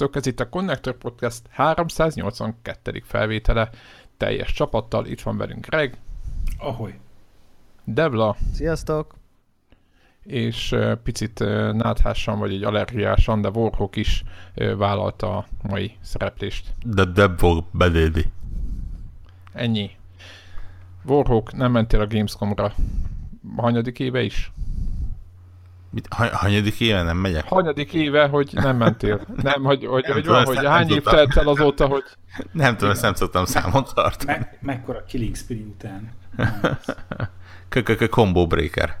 Sziasztok, ez itt a Connector Podcast 382. felvétele. Teljes csapattal itt van velünk Greg. Ahoy. Devla. Sziasztok. És picit náthásan, vagy egy allergiásan, de Warhawk is vállalta a mai szereplést. De Debvor bedédi. Ennyi. Warhawk, nem mentél a Gamescomra. Hanyadik éve is? Mit, ha, hanyadik éve nem megyek? Hanyadik éve, hogy nem mentél. Nem, hogy, hogy, nem hogy tudom, van, hogy hány év telt el azóta, hogy... Nem tudom, ezt nem szoktam számon tartani. Me- mekkora Killing Spree után. Combo Breaker.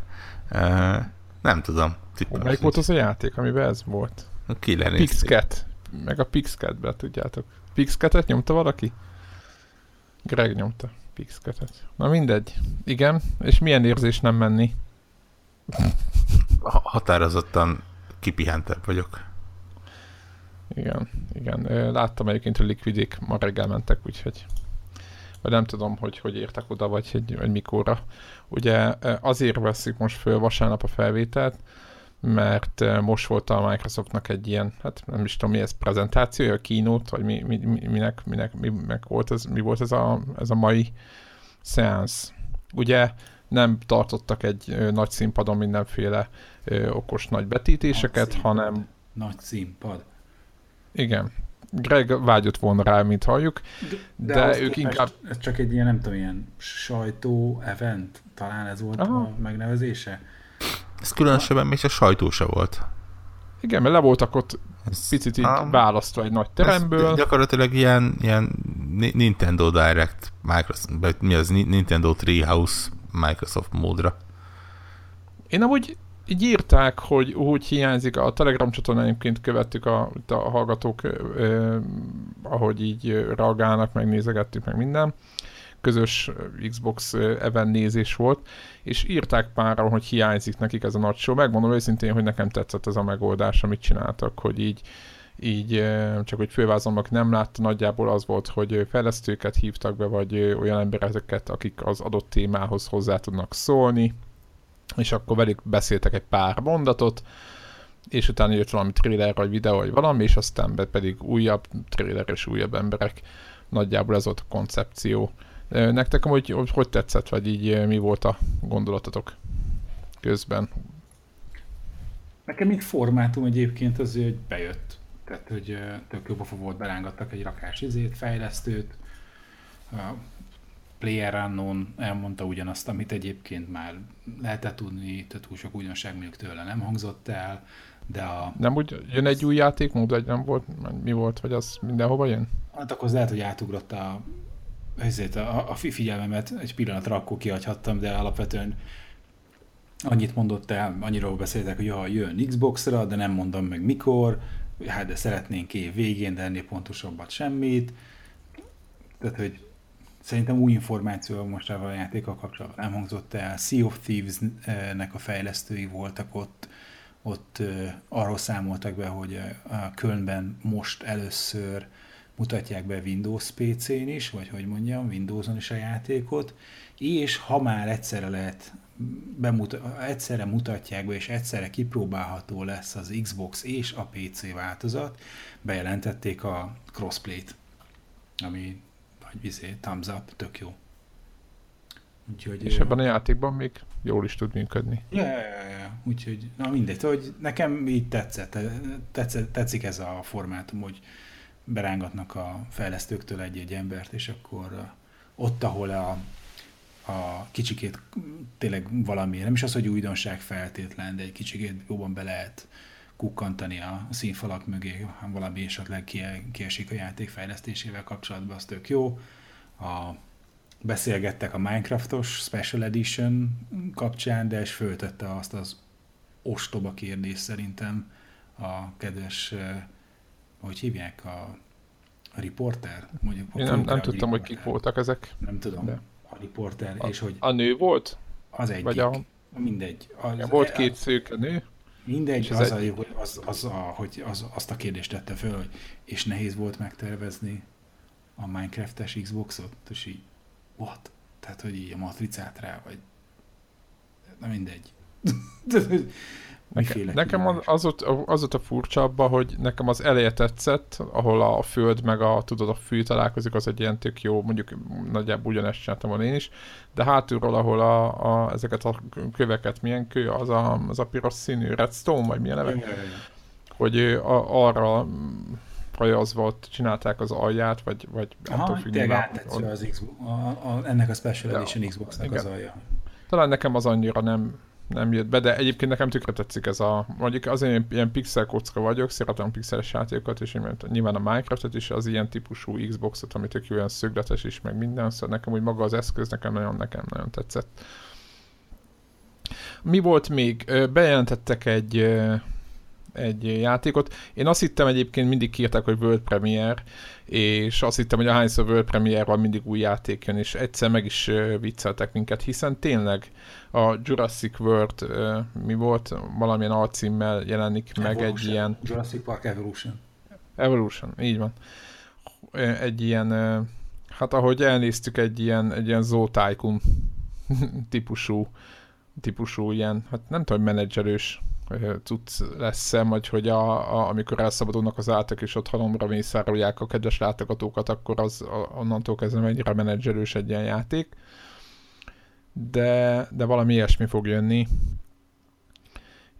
Uh, nem tudom. Melyik volt az a játék, amiben ez volt? A Killer Pixcat. Meg a Pixcat-be, tudjátok. Pixcat-et nyomta valaki? Greg nyomta Pixcat-et. Na mindegy. Igen, és milyen érzés nem menni? Határozottan kipihentebb vagyok. Igen, igen. Láttam egyébként, hogy Liquidik ma reggel mentek, úgyhogy vagy nem tudom, hogy hogy értek oda, vagy, hogy, vagy mikorra. Ugye azért veszik most föl vasárnap a felvételt, mert most volt a Microsoftnak egy ilyen, hát nem is tudom mi ez, prezentációja, keynote, vagy mi, mi, minek, minek, mi, minek volt ez, mi volt ez a, ez a mai szeánsz. Ugye nem tartottak egy ö, nagy színpadon mindenféle ö, okos nagy betítéseket, nagy hanem... Nagy színpad. Igen. Greg vágyott volna rá, mint halljuk, de, de, de ők inkább... Ez csak egy ilyen, nem tudom, ilyen sajtó event, talán ez volt Aha. a megnevezése. Ez különösebben még a sajtó se volt. Igen, mert le voltak ott ez, picit így um, választva egy nagy teremből. Ez gyakorlatilag ilyen, ilyen Nintendo Direct, Microsoft, mi az, Nintendo Treehouse Microsoft módra. Én amúgy így írták, hogy úgy hiányzik, a Telegram csatornán egyébként követtük a, a hallgatók, eh, ahogy így reagálnak, megnézegettük, meg minden. Közös Xbox event nézés volt, és írták pára, hogy hiányzik nekik ez a nagy show. Megmondom őszintén, hogy nekem tetszett ez a megoldás, amit csináltak, hogy így így csak hogy fővázolnak nem látta, nagyjából az volt, hogy fejlesztőket hívtak be, vagy olyan embereket, akik az adott témához hozzá tudnak szólni, és akkor velük beszéltek egy pár mondatot, és utána jött valami trailer, vagy videó, vagy valami, és aztán pedig újabb trailer és újabb emberek. Nagyjából ez volt a koncepció. Nektek hogy, hogy, hogy tetszett, vagy így mi volt a gondolatotok közben? Nekem még formátum egyébként az, hogy bejött tehát hogy tök jó pofa volt, belángattak egy rakás izét, fejlesztőt, a Player Unknown elmondta ugyanazt, amit egyébként már lehetett tudni, tehát túl sok újdonság mondjuk tőle nem hangzott el, de a... Nem úgy jön egy új játékmód, vagy nem volt, mi volt, vagy az mindenhova jön? Hát akkor lehet, hogy átugrott a, ezért a, a figyelmemet egy pillanatra akkor kihagyhattam, de alapvetően annyit mondott el, annyiról beszéltek, hogy ja, jön Xbox-ra, de nem mondom meg mikor, hát de szeretnénk év végén, de ennél pontosabbat semmit. Tehát, hogy szerintem új információ most a játékkal kapcsolatban nem hangzott el. Sea of Thieves-nek a fejlesztői voltak ott, ott arról számoltak be, hogy a Kölnben most először mutatják be Windows PC-n is, vagy hogy mondjam, Windows-on is a játékot, és ha már egyszerre lehet bemuta- egyszerre mutatják be, és egyszerre kipróbálható lesz az Xbox és a PC változat, bejelentették a crossplay-t, ami vagy vizé, thumbs up, tök jó. Úgyhogy, és ebben a játékban még jól is tud működni. Ja, ja, ja, ja. úgyhogy, na mindegy, hogy nekem így tetszett, tetszett, tetszik ez a formátum, hogy berángatnak a fejlesztőktől egy-egy embert, és akkor ott, ahol a a kicsikét tényleg valami, nem is az, hogy újdonság feltétlen, de egy kicsikét jobban be lehet kukkantani a színfalak mögé, ha valami esetleg kiesik a játék fejlesztésével kapcsolatban, az tök jó. A beszélgettek a Minecraftos Special Edition kapcsán, de és föltette azt az ostoba kérdés szerintem a kedves, hogy hívják, a, a riporter? Mondjuk, Én nem, nem tudtam, hogy kik voltak ezek. Nem tudom, de. a riporter, a, és hogy... A nő volt? Az egyik. Vagy a... Mindegy. Az, ja, volt két szőke nő. Mindegy, az, az, a, az, az, a, hogy az, azt a kérdést tette föl, hogy és nehéz volt megtervezni a Minecraft-es Xboxot, és így, what? Tehát, hogy így a matricát rá, vagy na mindegy. Nekem, nekem az, az, ott, az ott a furcsa abban, hogy nekem az eleje tetszett, ahol a föld meg a, tudod, a fű találkozik, az egy ilyen tök jó, mondjuk nagyjából ugyanezt csináltam volna én is, de hátulról, ahol a, a, ezeket a köveket, milyen kő, az a, az a piros színű redstone, vagy milyen neve, hogy a, arra rajazva csinálták az alját, vagy, vagy Aha, attól függően. az Xbox, a, a, ennek a Special Edition Xboxnak az alja. Talán nekem az annyira nem, nem jött be, de egyébként nekem tökre tetszik ez a, mondjuk azért én ilyen pixel kocka vagyok, szeretem pixeles játékokat, és nyilván a Minecraftet is az ilyen típusú Xboxot, ami tök olyan szögletes is, meg minden, szóval nekem úgy maga az eszköz nekem nagyon, nekem nagyon tetszett. Mi volt még? Bejelentettek egy egy játékot. Én azt hittem egyébként mindig kiírták, hogy World Premiere, és azt hittem, hogy a hányszor World Premiere van mindig új játék jön, és egyszer meg is vicceltek minket, hiszen tényleg a Jurassic World mi volt, valamilyen alcímmel jelenik Evolution. meg egy ilyen... Jurassic Park Evolution. Evolution, így van. Egy ilyen, hát ahogy elnéztük, egy ilyen, egy ilyen Zoo Tycoon típusú, típusú ilyen, hát nem tudom, menedzserős cucc lesz-e, vagy hogy a, a, amikor elszabadulnak az átok, és ott halomra mészárolják a kedves látogatókat, akkor az a, onnantól kezdve mennyire menedzserős egy ilyen játék. De, de valami ilyesmi fog jönni.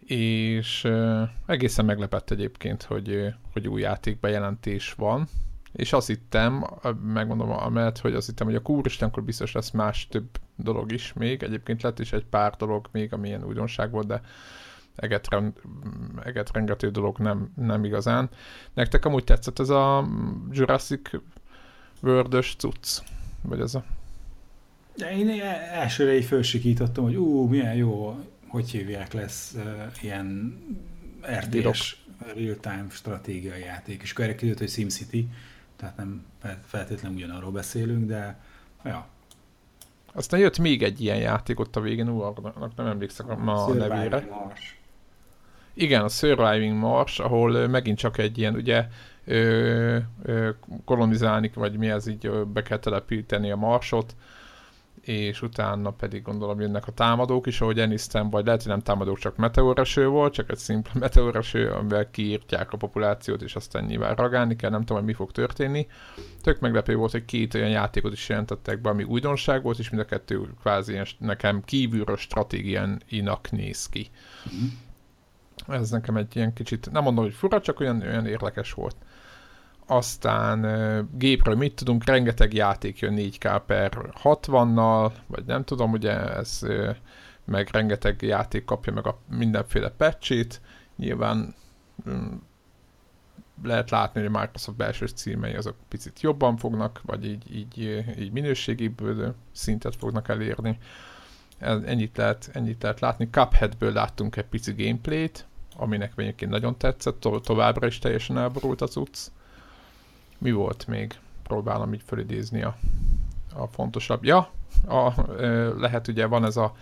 És uh, egészen meglepett egyébként, hogy, hogy új játék bejelentés van. És azt hittem, megmondom amellett, hogy azt hittem, hogy a kúristenkor biztos lesz más több dolog is még. Egyébként lett is egy pár dolog még, amilyen újdonság volt, de eget, eget rengető dolog nem, nem igazán. Nektek amúgy tetszett ez a Jurassic world cucc? Vagy ez a... De én elsőre így fölsikítottam, hogy ú, milyen jó, hogy hívják lesz uh, ilyen RTS real-time stratégiai játék, és akkor erre kiderült, hogy SimCity, tehát nem feltétlenül ugyanarról beszélünk, de ja. Aztán jött még egy ilyen játék ott a végén, ú, nem emlékszem a, a nevére. Mars. Igen, a Surviving Mars, ahol megint csak egy ilyen, ugye ö, ö, kolonizálni, vagy mi ez így be kell telepíteni a Marsot, és utána pedig gondolom jönnek a támadók is, ahogy elnéztem, vagy lehet, hogy nem támadók, csak meteoreső volt, csak egy szimpla meteoreső, amivel kiírtják a populációt, és aztán nyilván ragálni kell, nem tudom, hogy mi fog történni. Tök meglepő volt, hogy két olyan játékot is jelentettek be, ami újdonság volt, és mind a kettő kvázi nekem kívülről stratégiának néz ki. Mm-hmm. Ez nekem egy ilyen kicsit, nem mondom, hogy fura, csak olyan, olyan érdekes volt. Aztán gépről mit tudunk, rengeteg játék jön 4K per 60-nal, vagy nem tudom, ugye ez meg rengeteg játék kapja meg a mindenféle patchét. Nyilván mm, lehet látni, hogy a Microsoft belső címei azok picit jobban fognak, vagy így, így, így minőségi szintet fognak elérni. Ennyit lehet, ennyit lehet látni. Cupheadből láttunk egy pici gameplayt, aminek egyébként nagyon tetszett, to- továbbra is teljesen elborult az utc. Mi volt még? Próbálom így fölidézni a, a fontosabb. Ja, a, lehet ugye van ez a,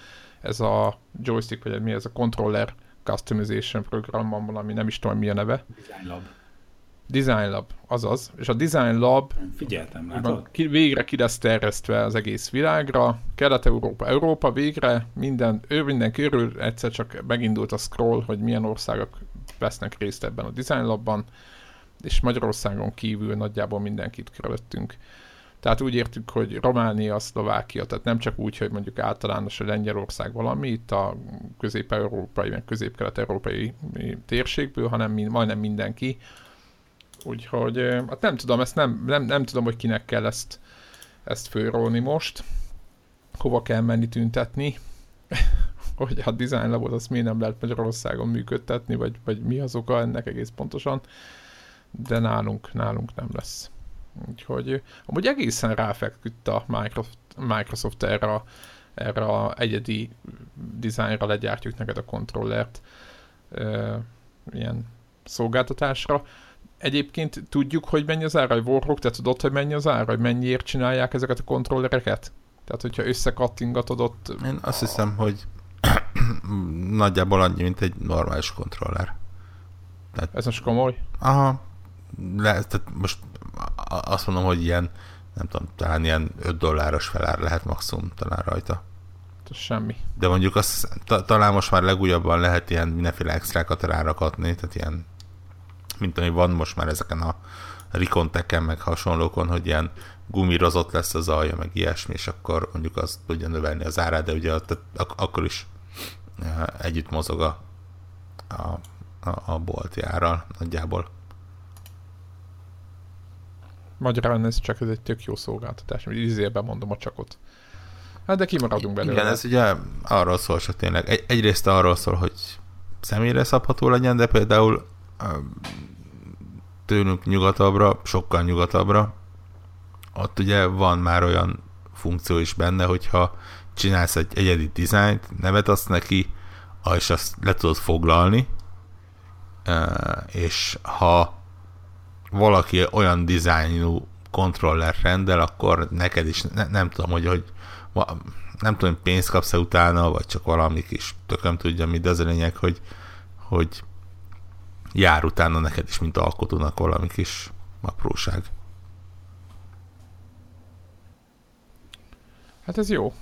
ez a joystick, vagy mi ez a controller customization program van valami, nem is tudom mi a neve. Design Lab. Design Lab, azaz. És a Design Lab Figyeltem, látod? Ki, végre ki lesz terjesztve az egész világra. Kelet-Európa, Európa végre, minden, ő minden körül egyszer csak megindult a scroll, hogy milyen országok vesznek részt ebben a Design Labban, és Magyarországon kívül nagyjából mindenkit körülöttünk. Tehát úgy értük, hogy Románia, Szlovákia, tehát nem csak úgy, hogy mondjuk általános a Lengyelország valami, itt a közép-európai, meg közép-kelet-európai térségből, hanem mind, majdnem mindenki, Úgyhogy hát nem tudom, ezt nem, nem, nem tudom, hogy kinek kell ezt, ezt fölrólni most. Hova kell menni tüntetni. hogy a design labot azt miért nem lehet Magyarországon működtetni, vagy, vagy mi az oka ennek egész pontosan. De nálunk, nálunk nem lesz. Úgyhogy amúgy egészen ráfeküdt a Microsoft, Microsoft erre a, erre a egyedi dizájnra legyártjuk neked a kontrollert ilyen szolgáltatásra. Egyébként tudjuk, hogy mennyi az ára, hogy Warhawk, te tudod, hogy mennyi az ára, hogy mennyiért csinálják ezeket a kontrollereket? Tehát, hogyha összekattingatod ott... Én azt a... hiszem, hogy nagyjából annyi, mint egy normális kontroller. Tehát, Ez most komoly? Aha. Le, tehát most azt mondom, hogy ilyen, nem tudom, talán ilyen 5 dolláros felár lehet maximum talán rajta. Ez semmi. De mondjuk azt, ta, talán most már legújabban lehet ilyen mindenféle extrákat rárakatni, tehát ilyen, mint ami van most már ezeken a Rikonteken, meg hasonlókon, hogy ilyen gumírozott lesz az alja, meg ilyesmi, és akkor mondjuk az tudja növelni az árát, de ugye tehát ak- akkor is eh, együtt mozog a, a, a, a bolti árral nagyjából. Magyarán ez csak ez egy tök jó szolgáltatás, hogy izében mondom a csakot. Hát de kimaradunk belőle. Igen, ez ugye arról szól csak tényleg. Egy, egyrészt arról szól, hogy személyre szabható legyen, de például tőlünk nyugatabbra, sokkal nyugatabbra, ott ugye van már olyan funkció is benne, hogyha csinálsz egy egyedi dizájnt, nevet azt neki, és azt le tudod foglalni, és ha valaki olyan dizájnú kontroller rendel, akkor neked is, ne, nem tudom, hogy, hogy nem tudom, pénzt kapsz-e utána, vagy csak valami kis tököm tudja, mi, de az a lényeg, hogy, hogy jár utána neked is, mint alkotónak valami kis apróság. Hát ez jó.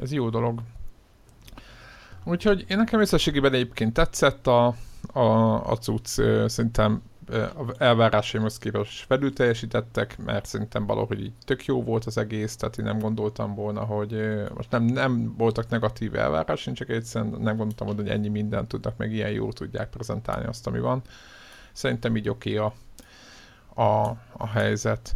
Ez jó dolog. Úgyhogy én nekem összességében egyébként tetszett a, a, a cucc, szerintem elvárásaimhoz képest felül teljesítettek, mert szerintem valahogy így tök jó volt az egész, tehát én nem gondoltam volna, hogy most nem, nem voltak negatív elvárásaim, csak egyszerűen nem gondoltam volna, hogy ennyi mindent tudnak, meg ilyen jól tudják prezentálni azt, ami van. Szerintem így oké okay a, a, a helyzet.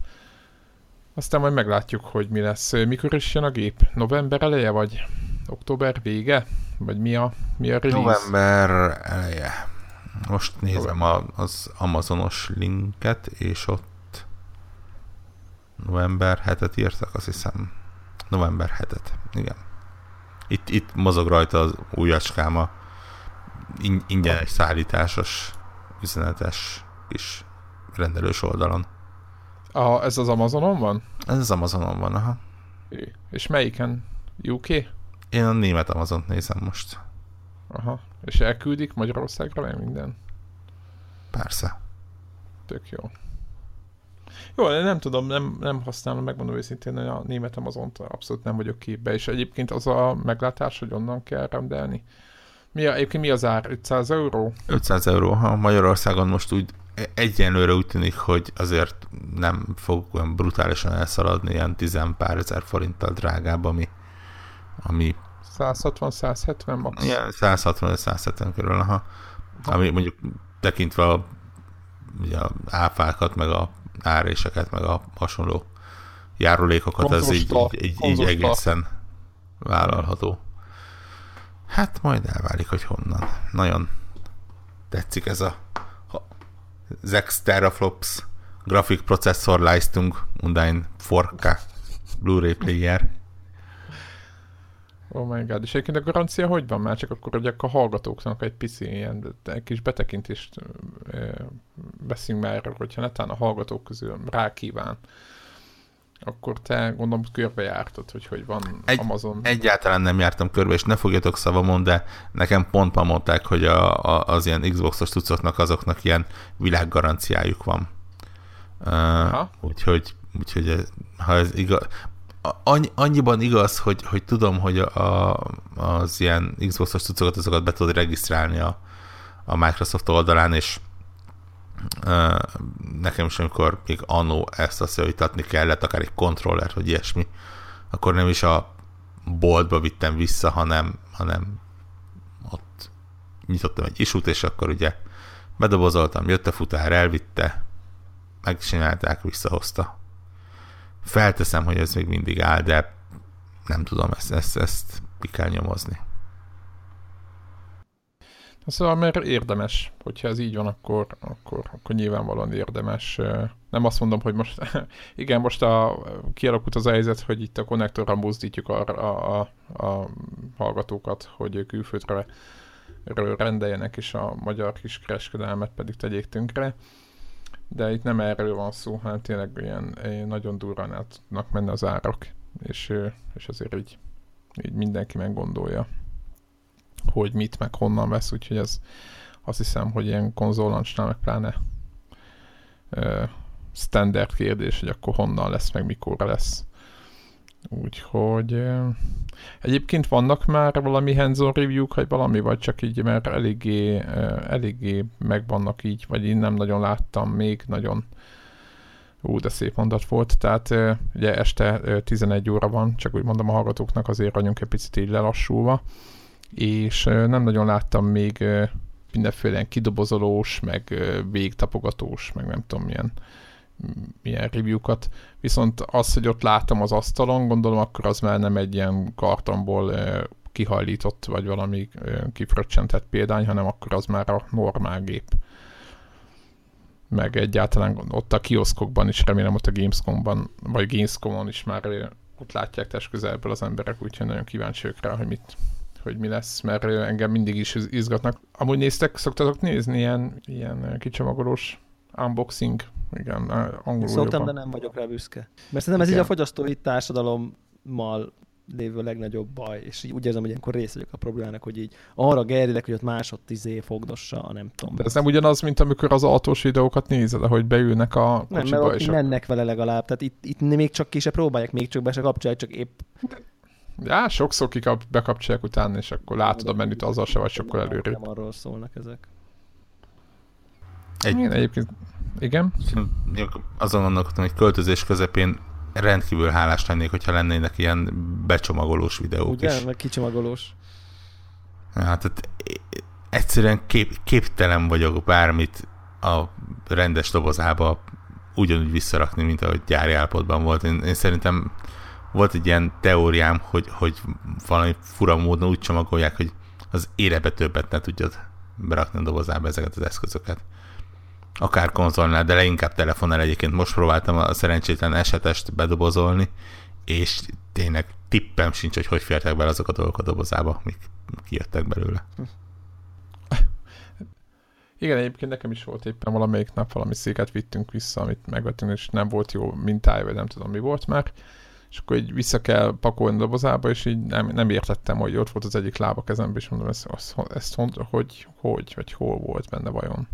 Aztán majd meglátjuk, hogy mi lesz. Mikor is jön a gép? November eleje, vagy október vége? Vagy mi a, mi a release? November eleje. Most nézem a, az Amazonos linket, és ott november 7-et írtak, azt hiszem. November 7-et, igen. Itt, itt mozog rajta az újacskám a ingyenes szállításos üzenetes kis rendelős oldalon. A, ez az Amazonon van? Ez az Amazonon van, aha. És melyiken? UK? Én a német Amazont nézem most. Aha. És elküldik Magyarországra meg minden? Persze. Tök jó. Jó, nem tudom, nem, nem használom, megmondom őszintén, hogy a német Amazont abszolút nem vagyok képbe, és egyébként az a meglátás, hogy onnan kell rendelni. Mi a, egyébként mi az ár? 500 euró? 500 euró, ha Magyarországon most úgy egyenlőre úgy tűnik, hogy azért nem fog olyan brutálisan elszaladni, ilyen 10 pár ezer forinttal drágább, ami, ami 160-170 max? Igen, 160-170 körül, aha. Ami mondjuk tekintve a, ugye a áfákat, meg a áréseket, meg a hasonló járulékokat, ez így, így, így, így egészen vállalható. Hát majd elválik, hogy honnan. Nagyon tetszik ez a Zex Teraflops grafik processzor Leistung und ein 4K Blu-ray player. Oh my god, és egyébként a garancia hogy van már? Csak akkor ugye a hallgatóknak egy pici ilyen egy kis betekintést beszünk már erről, hogyha netán a hallgatók közül rá kíván akkor te gondolom körbejártad, hogy hogy van egy, Amazon. Egyáltalán nem jártam körbe, és ne fogjatok szavamon, de nekem pont mondták, hogy a, a, az ilyen Xbox-os tucoknak azoknak ilyen világgaranciájuk van. Uh, úgyhogy, úgyhogy ha ez igaz, annyi, annyiban igaz, hogy, hogy tudom, hogy a, az ilyen Xbox-os cuccokat azokat be tudod regisztrálni a, a Microsoft oldalán, és uh, nekem is, amikor még annó ezt a szöjtatni kellett, akár egy kontroller, vagy ilyesmi, akkor nem is a boltba vittem vissza, hanem, hanem ott nyitottam egy isút, és akkor ugye bedobozoltam, jött a futár, elvitte, megcsinálták, visszahozta felteszem, hogy ez még mindig áll, de nem tudom, ezt, ezt, ezt ki kell nyomozni. Szóval mert érdemes, hogyha ez így van, akkor, akkor, akkor nyilvánvalóan érdemes. Nem azt mondom, hogy most, igen, most a, kialakult az helyzet, hogy itt a konnektorra buzdítjuk a, a, a, a hallgatókat, hogy külföldre rendeljenek, és a magyar kis kereskedelmet pedig tegyék tönkre. De itt nem erről van szó, hanem tényleg ilyen nagyon durrán át tudnak menni az árak, és, és azért így, így mindenki meggondolja hogy mit, meg honnan vesz, úgyhogy ez azt hiszem, hogy ilyen konzolancsnál meg pláne ö, standard kérdés, hogy akkor honnan lesz, meg mikor lesz. Úgyhogy egyébként vannak már valami hands-on review vagy valami, vagy csak így, mert eléggé, eléggé megvannak így, vagy én nem nagyon láttam még nagyon Ú, de szép mondat volt. Tehát ugye este 11 óra van, csak úgy mondom a hallgatóknak azért vagyunk egy picit így lelassulva és nem nagyon láttam még mindenféle kidobozolós, meg végtapogatós, meg nem tudom milyen, milyen review-kat. Viszont az, hogy ott láttam az asztalon, gondolom akkor az már nem egy ilyen kartonból kihajlított, vagy valami kifröccsentett példány, hanem akkor az már a normál gép. Meg egyáltalán ott a kioszkokban is, remélem ott a Gamescom-ban, vagy Gamescom-on is már ott látják test közelből az emberek, úgyhogy nagyon kíváncsiak rá, hogy mit, hogy mi lesz, mert engem mindig is izgatnak. Amúgy néztek, szoktatok nézni ilyen, ilyen kicsomagolós unboxing? Igen, angolul Szoktam, jobban. de nem vagyok rá büszke. Mert szerintem ez Igen. így a fogyasztói társadalommal lévő legnagyobb baj, és így úgy érzem, hogy ilyenkor rész vagyok a problémának, hogy így arra gerilek, hogy ott másodtizé fogdossa, a nem tudom. De ez nem ugyanaz, mint amikor az autós videókat nézed, ahogy beülnek a kocsiba. Nem, mert ott mennek vele legalább, tehát itt, itt még csak ki se próbálják, még csak be se kapcsolják, csak épp Ja, sokszor kikap, bekapcsolják utána, és akkor látod a menüt, azzal se vagy sokkal előrébb. Nem arról szólnak ezek. Egy... Egyébként, igen? Azon gondolkodtam, hogy költözés közepén rendkívül hálás lennék, hogyha lennének ilyen becsomagolós videók Ugye, is. meg kicsomagolós. Hát, tehát egyszerűen kép, képtelen vagyok bármit a rendes dobozába ugyanúgy visszarakni, mint ahogy gyári állapotban volt. Én, én szerintem volt egy ilyen teóriám, hogy, hogy valami fura módon úgy csomagolják, hogy az érebe többet ne tudjad berakni a dobozába ezeket az eszközöket. Akár konzolnál, de leginkább telefonnál egyébként. Most próbáltam a szerencsétlen esetest bedobozolni, és tényleg tippem sincs, hogy hogy fértek bele azok a dolgok a dobozába, amik kijöttek belőle. Igen, egyébként nekem is volt éppen valamelyik nap valami széket vittünk vissza, amit megvettünk, és nem volt jó mintája, vagy nem tudom mi volt már és akkor így vissza kell pakolni a dobozába, és így nem, nem értettem, hogy ott volt az egyik lába kezemben, és mondom, ezt, ezt, ezt hogy, hogy, vagy hol volt benne vajon.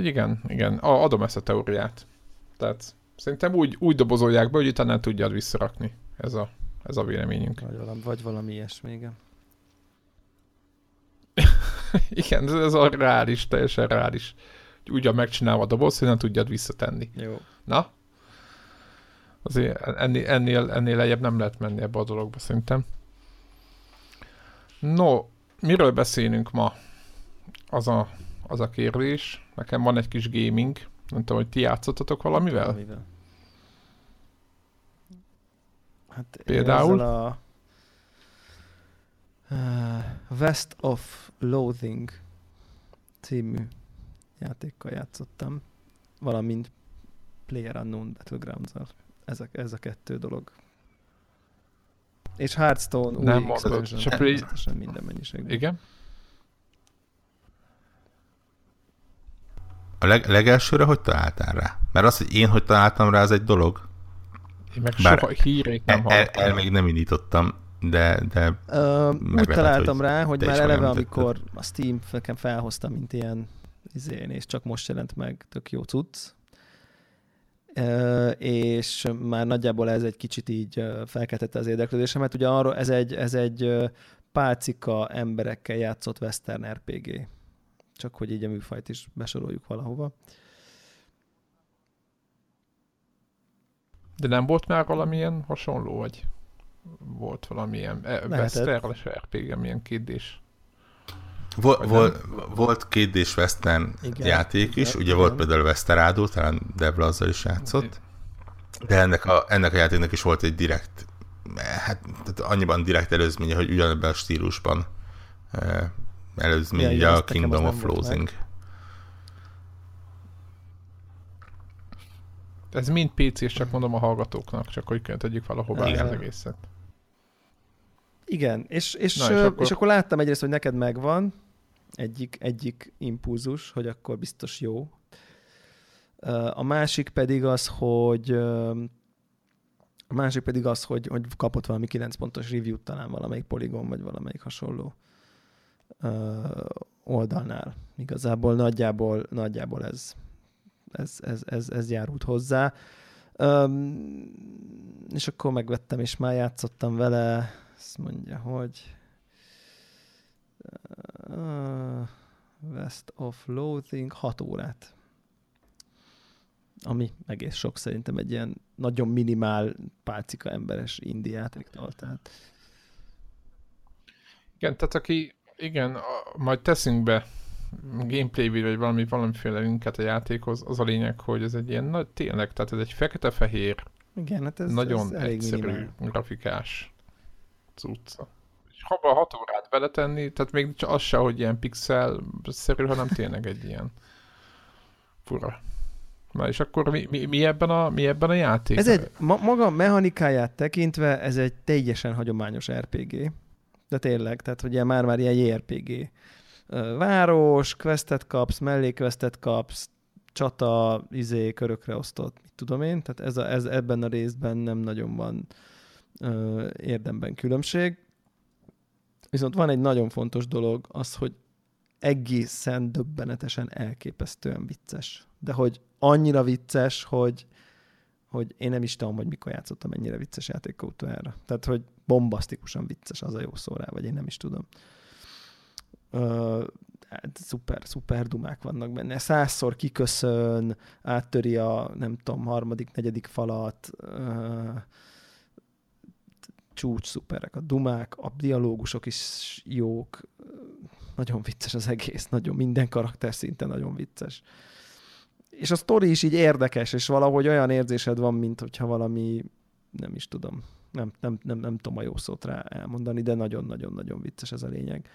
Úgy igen, igen, adom ezt a teóriát. Tehát szerintem úgy, úgy dobozolják be, hogy utána nem tudjad visszarakni. Ez a, ez a véleményünk. Vagy valami, vagy valami ilyesmi, igen. igen, ez, ez a reális, teljesen reális. Úgy megcsinálva a doboz, hogy nem tudjad visszatenni. Jó. Na, Azért ennél, ennél, ennél lejjebb nem lehet menni ebbe a dologba szerintem. No, miről beszélünk ma? Az a, az a kérdés. Nekem van egy kis gaming. Nem tudom, hogy ti játszottatok valamivel? Valamivel. Hát Például? a uh, West of Loathing című játékkal játszottam, valamint Player Unknown Battlegrounds-al ez a, ez a kettő dolog. És Hearthstone nem mondod, csak play... minden mennyiségben. Igen? A leg, legelsőre hogy találtál rá? Mert az, hogy én hogy találtam rá, az egy dolog. Én meg Bár soha hírét nem el, el, el, még nem indítottam, de, de uh, úgy találtam hogy rá, hogy már eleve, amikor a Steam nekem felhozta, mint ilyen izén, és csak most jelent meg, tök jó cucc, és már nagyjából ez egy kicsit így felkeltette az érdeklődésemet. Ugye arról ez egy, ez egy pálcika emberekkel játszott western RPG. Csak hogy így a műfajt is besoroljuk valahova. De nem volt már valamilyen hasonló, vagy volt valamilyen western RPG, milyen kérdés? Vol, vol, volt két d Western igen, játék is, igen, ugye igen. volt például Westerado, talán Debla azzal is játszott, de ennek a, ennek a játéknak is volt egy direkt, hát tehát annyiban direkt előzménye, hogy ugyanebben a stílusban e, előzmény, ja, a Kingdom of Losing. Ez mind PC, és csak mondom a hallgatóknak, csak hogy tegyük valahová Igen. az egészet. Igen, és, és, Na, és, akkor... és akkor láttam egyrészt, hogy neked megvan egyik, egyik impulzus, hogy akkor biztos jó. A másik pedig az, hogy a másik pedig az, hogy, hogy kapott valami 9 pontos review-t talán valamelyik Polygon, vagy valamelyik hasonló oldalnál. Igazából nagyjából, nagyjából ez, ez, ez, ez, ez járult hozzá. Um, és akkor megvettem, és már játszottam vele, azt mondja, hogy uh, West of Loathing 6 órát. Ami egész sok szerintem egy ilyen nagyon minimál pálcika emberes indiát tehát. Igen, tehát aki, igen, a, majd teszünk be gameplay vagy valami, valamiféle linket a játékhoz, az a lényeg, hogy ez egy ilyen, na, tényleg, tehát ez egy fekete-fehér, igen, hát ez, nagyon ez egyszerű minimál. grafikás cucca. Ha a hat órát beletenni, tehát még csak az se, hogy ilyen pixel-szerű, hanem tényleg egy ilyen fura. Na és akkor mi, mi, mi, ebben, a, mi ebben a játék? Ez egy, ma, maga mechanikáját tekintve, ez egy teljesen hagyományos RPG. De tényleg, tehát ugye már-már ilyen JRPG város, questet kapsz, mellékvesztet kapsz, csata, izé, körökre osztott, mit tudom én, tehát ez, a, ez ebben a részben nem nagyon van ö, érdemben különbség. Viszont van egy nagyon fontos dolog, az, hogy egészen döbbenetesen elképesztően vicces. De hogy annyira vicces, hogy, hogy én nem is tudom, hogy mikor játszottam ennyire vicces játékkal utoljára. Tehát, hogy bombasztikusan vicces az a jó szó rá, vagy én nem is tudom. Uh, hát szuper, szuper dumák vannak benne. Százszor kiköszön, áttöri a, nem tudom, harmadik, negyedik falat, uh, csúcs szuperek a dumák, a dialógusok is jók, nagyon vicces az egész, nagyon minden karakter szinte nagyon vicces. És a sztori is így érdekes, és valahogy olyan érzésed van, mint hogyha valami, nem is tudom, nem, nem, nem, nem tudom a jó szót rá elmondani, de nagyon-nagyon-nagyon vicces ez a lényeg.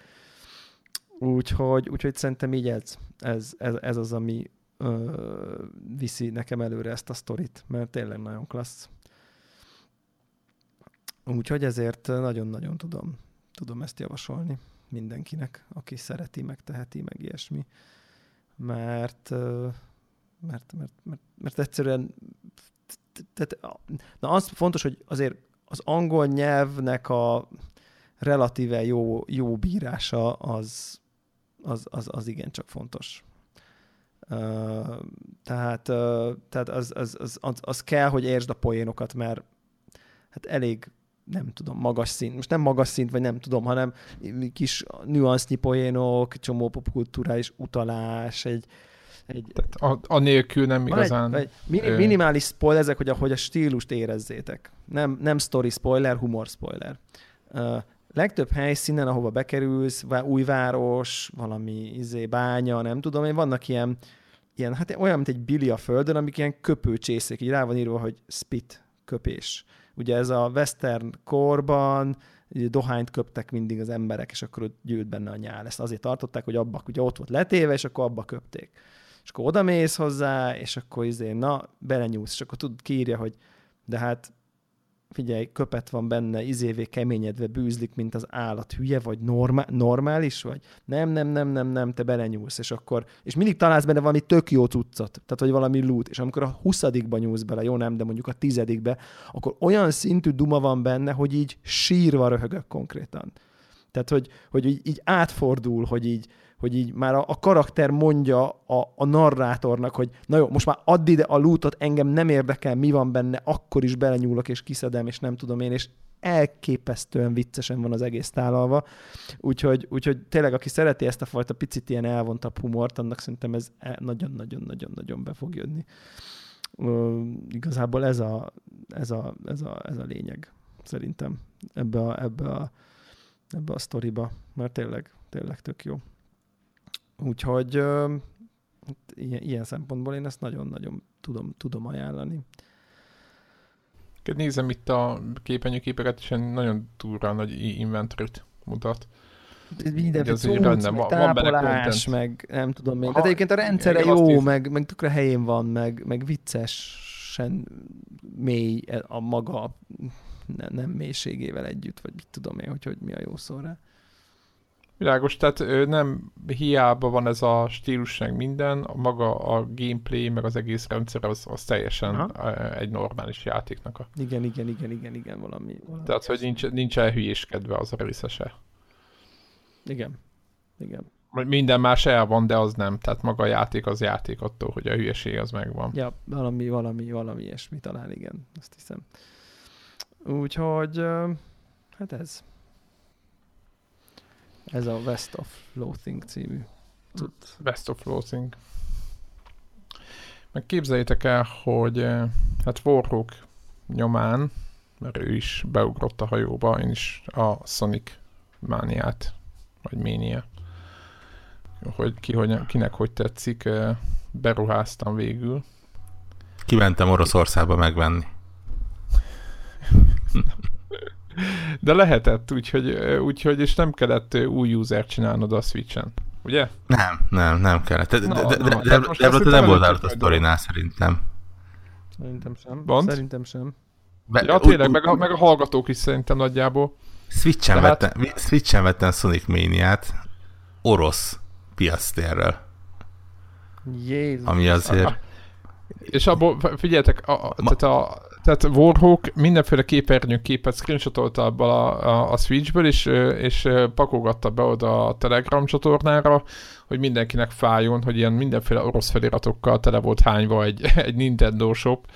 Úgyhogy, úgyhogy szerintem így ez, ez, ez, ez az, ami ö, viszi nekem előre ezt a sztorit, mert tényleg nagyon klassz. Úgyhogy ezért nagyon-nagyon tudom, tudom ezt javasolni mindenkinek, aki szereti, meg teheti, meg ilyesmi. Mert, mert, mert, mert, mert egyszerűen tehát, na az fontos, hogy azért az angol nyelvnek a relatíve jó, jó bírása az, az, az, az igencsak fontos. Uh, tehát uh, tehát az, az, az, az, az kell, hogy értsd a poénokat, mert hát elég nem tudom, magas szint, most nem magas szint, vagy nem tudom, hanem kis nüansznyi poénok, csomó popkulturális utalás, egy, egy... Tehát a, a nélkül nem igazán... Egy, egy minimális spoiler, ezek, hogy, ahogy a stílust érezzétek. Nem, nem story spoiler, humor spoiler. Uh, legtöbb helyszínen, ahova bekerülsz, új város, valami izé, bánya, nem tudom én, vannak ilyen, ilyen, hát olyan, mint egy bili a földön, amik ilyen köpőcsészék, így rá van írva, hogy spit, köpés. Ugye ez a western korban dohányt köptek mindig az emberek, és akkor ott gyűlt benne a nyál. Ezt azért tartották, hogy abba, ugye ott volt letéve, és akkor abba köpték. És akkor odamész hozzá, és akkor izé, na, belenyúlsz, és akkor tud, kiírja, hogy de hát figyelj, köpet van benne, izévé keményedve bűzlik, mint az állat. Hülye vagy, normál, normális vagy? Nem, nem, nem, nem, nem, te belenyúlsz, és akkor, és mindig találsz benne valami tök jó cuccot, tehát vagy valami loot, és amikor a huszadikba nyúlsz bele, jó nem, de mondjuk a tizedikbe, akkor olyan szintű duma van benne, hogy így sírva röhögök konkrétan. Tehát, hogy, hogy így, így átfordul, hogy így, hogy így már a, a karakter mondja a, a narrátornak, hogy na jó, most már add ide a lootot, engem nem érdekel, mi van benne, akkor is belenyúlok és kiszedem, és nem tudom én, és elképesztően viccesen van az egész tálalva. Úgyhogy, úgyhogy tényleg, aki szereti ezt a fajta picit ilyen elvontabb humort, annak szerintem ez nagyon-nagyon-nagyon-nagyon be fog jönni. Uh, igazából ez a, ez, a, ez, a, ez a lényeg, szerintem, ebbe a, ebbe a, ebbe a sztoriba, mert tényleg, tényleg tök jó. Úgyhogy ilyen, ilyen szempontból én ezt nagyon-nagyon tudom, tudom ajánlani. Nézem itt a képernyőképeket, és nagyon túlra nagy inventory mutat. minden az cucc, rendben, meg tápolás, van meg nem tudom még. Tehát egyébként a rendszere jó, meg, meg tökre helyén van, meg, meg viccesen mély a maga nem, nem mélységével együtt, vagy mit tudom én, hogy, hogy mi a jó szó rá. Világos, tehát nem hiába van ez a stílus meg minden, a maga a gameplay, meg az egész rendszer az, az teljesen Aha. egy normális játéknak a... Igen, igen, igen, igen, igen, valami. valami tehát, hogy nincs, nincs elhülyéskedve az a részese. Igen, igen. Minden más el van, de az nem. Tehát maga a játék az játék attól, hogy a hülyeség az megvan. Ja, valami, valami, valami ilyesmi talán, igen, azt hiszem. Úgyhogy, hát ez. Ez a West of Loathing című cucc. West of Loathing. Meg képzeljétek el, hogy hát Warhawk nyomán, mert ő is beugrott a hajóba, én is a Sonic mániát, vagy ménia, hogy ki, hogy, kinek hogy tetszik, beruháztam végül. Kimentem Oroszországba megvenni. De lehetett, úgyhogy, úgyhogy és nem kellett új user csinálnod a Switch-en, ugye? Nem, nem, nem kellett. De, de, de, de, de, de, de nem voltál ott a sztorinál szerintem. Szerintem sem. Bond? Szerintem sem. Be, ja, tényleg, meg a, meg a hallgatók is szerintem nagyjából. Switch-en, hát... vettem, Switch-en vettem Sonic Mania-t orosz piasztérrel. Jézus. Ami azért... És abból, figyeljetek, a, a, Ma... tehát a, tehát Warhawk mindenféle képet screenshotolta abban a, a, a Switchből, és, és pakogatta be oda a Telegram csatornára, hogy mindenkinek fájjon, hogy ilyen mindenféle orosz feliratokkal tele volt hányva egy, egy Nintendo shop,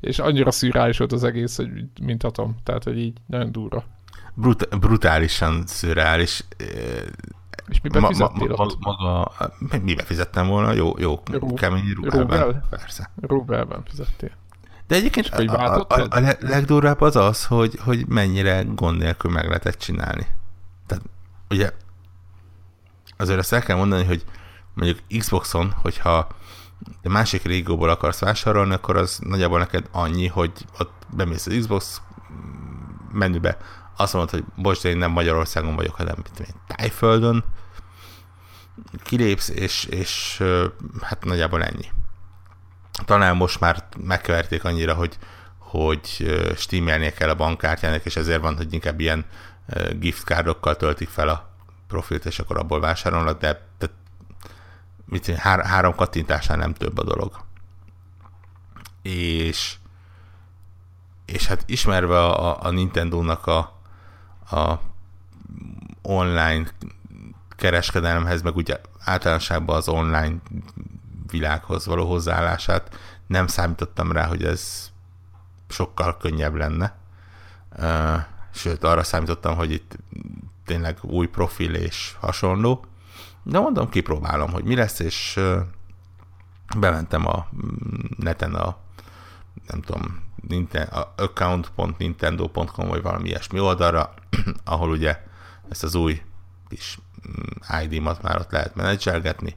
és annyira szürális volt az egész, hogy mint atom. Tehát, hogy így nagyon durva. Brut- brutálisan szürális. És miben ma, fizettél ma, ma, maga, mibe fizettem volna? Jó, jó Rú, kemény rubelben. Rubel? Persze. Rubelben fizettél. De egyébként a, a, a, a legdurvább az az, hogy, hogy mennyire gond nélkül meg lehetett csinálni. Tehát ugye azért azt el kell mondani, hogy mondjuk Xboxon, hogyha de másik régióból akarsz vásárolni, akkor az nagyjából neked annyi, hogy ott bemész az Xbox menübe, azt mondod, hogy most én nem Magyarországon vagyok, hanem Tájföldön, kilépsz, és, és hát nagyjából ennyi talán most már megkeverték annyira, hogy, hogy steamelnie kell a bankkártyának, és ezért van, hogy inkább ilyen giftkárdokkal töltik fel a profilt, és akkor abból vásárolnak, de, de mit há- három kattintásnál nem több a dolog. És és hát ismerve a, a Nintendo-nak a, a online kereskedelemhez, meg ugye általánosságban az online világhoz való hozzáállását, nem számítottam rá, hogy ez sokkal könnyebb lenne. Sőt, arra számítottam, hogy itt tényleg új profil és hasonló. De mondom, kipróbálom, hogy mi lesz, és bementem a mm, neten a nem tudom, account.nintendo.com vagy valami ilyesmi oldalra, ahol ugye ezt az új kis mm, ID-mat már ott lehet menedzselgetni.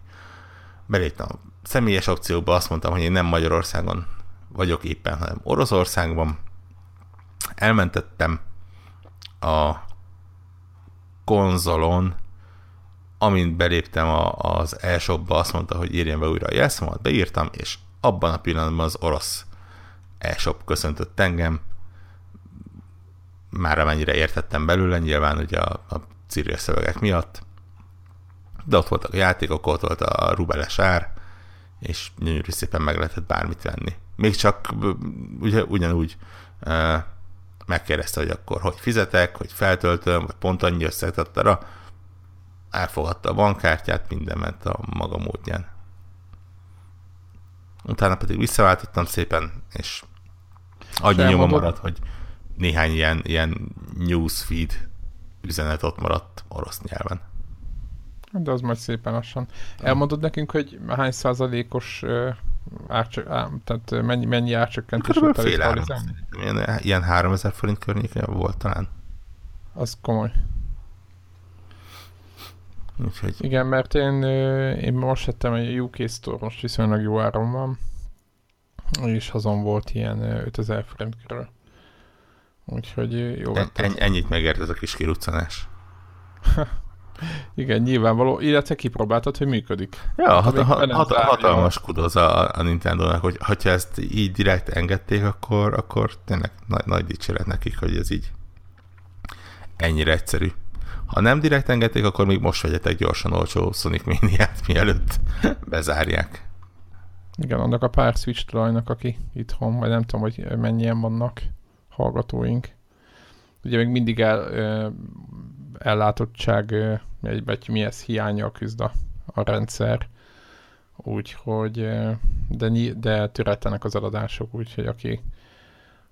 Beléptem a személyes opcióba azt mondtam, hogy én nem Magyarországon vagyok éppen, hanem Oroszországban. Elmentettem a konzolon, amint beléptem a, az e-shopba, azt mondta, hogy írjam be újra a jelszomat, beírtam, és abban a pillanatban az orosz e-shop köszöntött engem, már amennyire értettem belőle, nyilván ugye a, a civil szövegek miatt, de ott voltak a játékok, ott volt a rubeles ár, és gyönyörű szépen meg lehetett bármit venni. Még csak ugye, ugyanúgy uh, megkérdezte, hogy akkor hogy fizetek, hogy feltöltöm, vagy pont annyi összetattara, elfogadta a bankkártyát, minden ment a maga módján. Utána pedig visszaváltottam szépen, és annyi nyoma maradt, hogy néhány ilyen, ilyen newsfeed üzenet ott maradt orosz nyelven. De az majd szépen lassan. Elmondod nekünk, hogy hány százalékos árcsök, tehát mennyi, mennyi árcsökkentés volt fél áram. Ilyen, ilyen 3000 forint környékén volt talán. Az komoly. Úgyhogy... Igen, mert én, én most vettem egy UK Store, most viszonylag jó áron van, és azon volt ilyen 5000 forint körül. Úgyhogy jó. En, ennyit megért ez a kis kiruccanás. Igen, nyilvánvaló, illetve kipróbáltad, hogy működik. Ja, hat, hat, hat, hatalmas kudoz a, a Nintendo-nak, hogy ha ezt így direkt engedték, akkor, akkor tényleg nagy, nagy dicséret nekik, hogy ez így ennyire egyszerű. Ha nem direkt engedték, akkor még most vegyetek gyorsan olcsó Sonic Mania-t, mielőtt bezárják. Igen, annak a pár Switch tulajnak, aki itthon, vagy nem tudom, hogy mennyien vannak hallgatóink. Ugye még mindig el, ellátottság, vagy mi ez hiánya küzd a, a rendszer. Úgyhogy, de, de töretlenek az eladások, úgyhogy aki,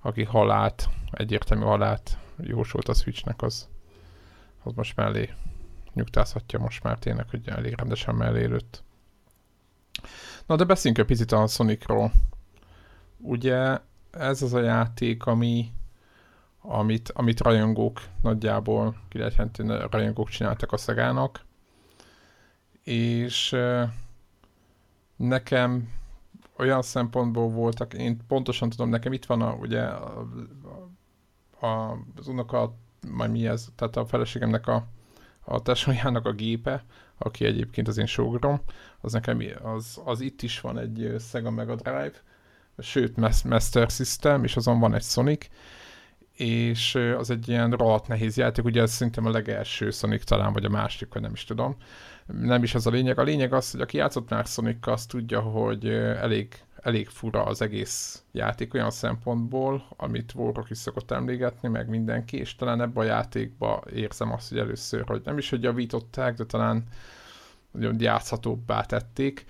aki halált, egyértelmű halált jósolt a Switchnek, az, az most mellé nyugtázhatja most már tényleg, hogy elég rendesen mellé lőtt. Na de beszéljünk egy picit a Sonicról. Ugye ez az a játék, ami, amit, amit rajongók nagyjából, ki lehet rajongók csináltak a szegának, és nekem olyan szempontból voltak, én pontosan tudom, nekem itt van a, ugye a, a, az unoka, majd mi ez, tehát a feleségemnek a, a tesójának a gépe, aki egyébként az én sógrom, az nekem az, az itt is van egy Sega Mega Drive, sőt Master System, és azon van egy Sonic, és az egy ilyen rohadt nehéz játék, ugye ez szerintem a legelső Sonic talán, vagy a másik, vagy nem is tudom. Nem is az a lényeg. A lényeg az, hogy aki játszott már sonic azt tudja, hogy elég, elég fura az egész játék olyan szempontból, amit Warrock is szokott emlégetni, meg mindenki, és talán ebben a játékban érzem azt, hogy először, hogy nem is, hogy javították, de talán játszhatóbbá tették,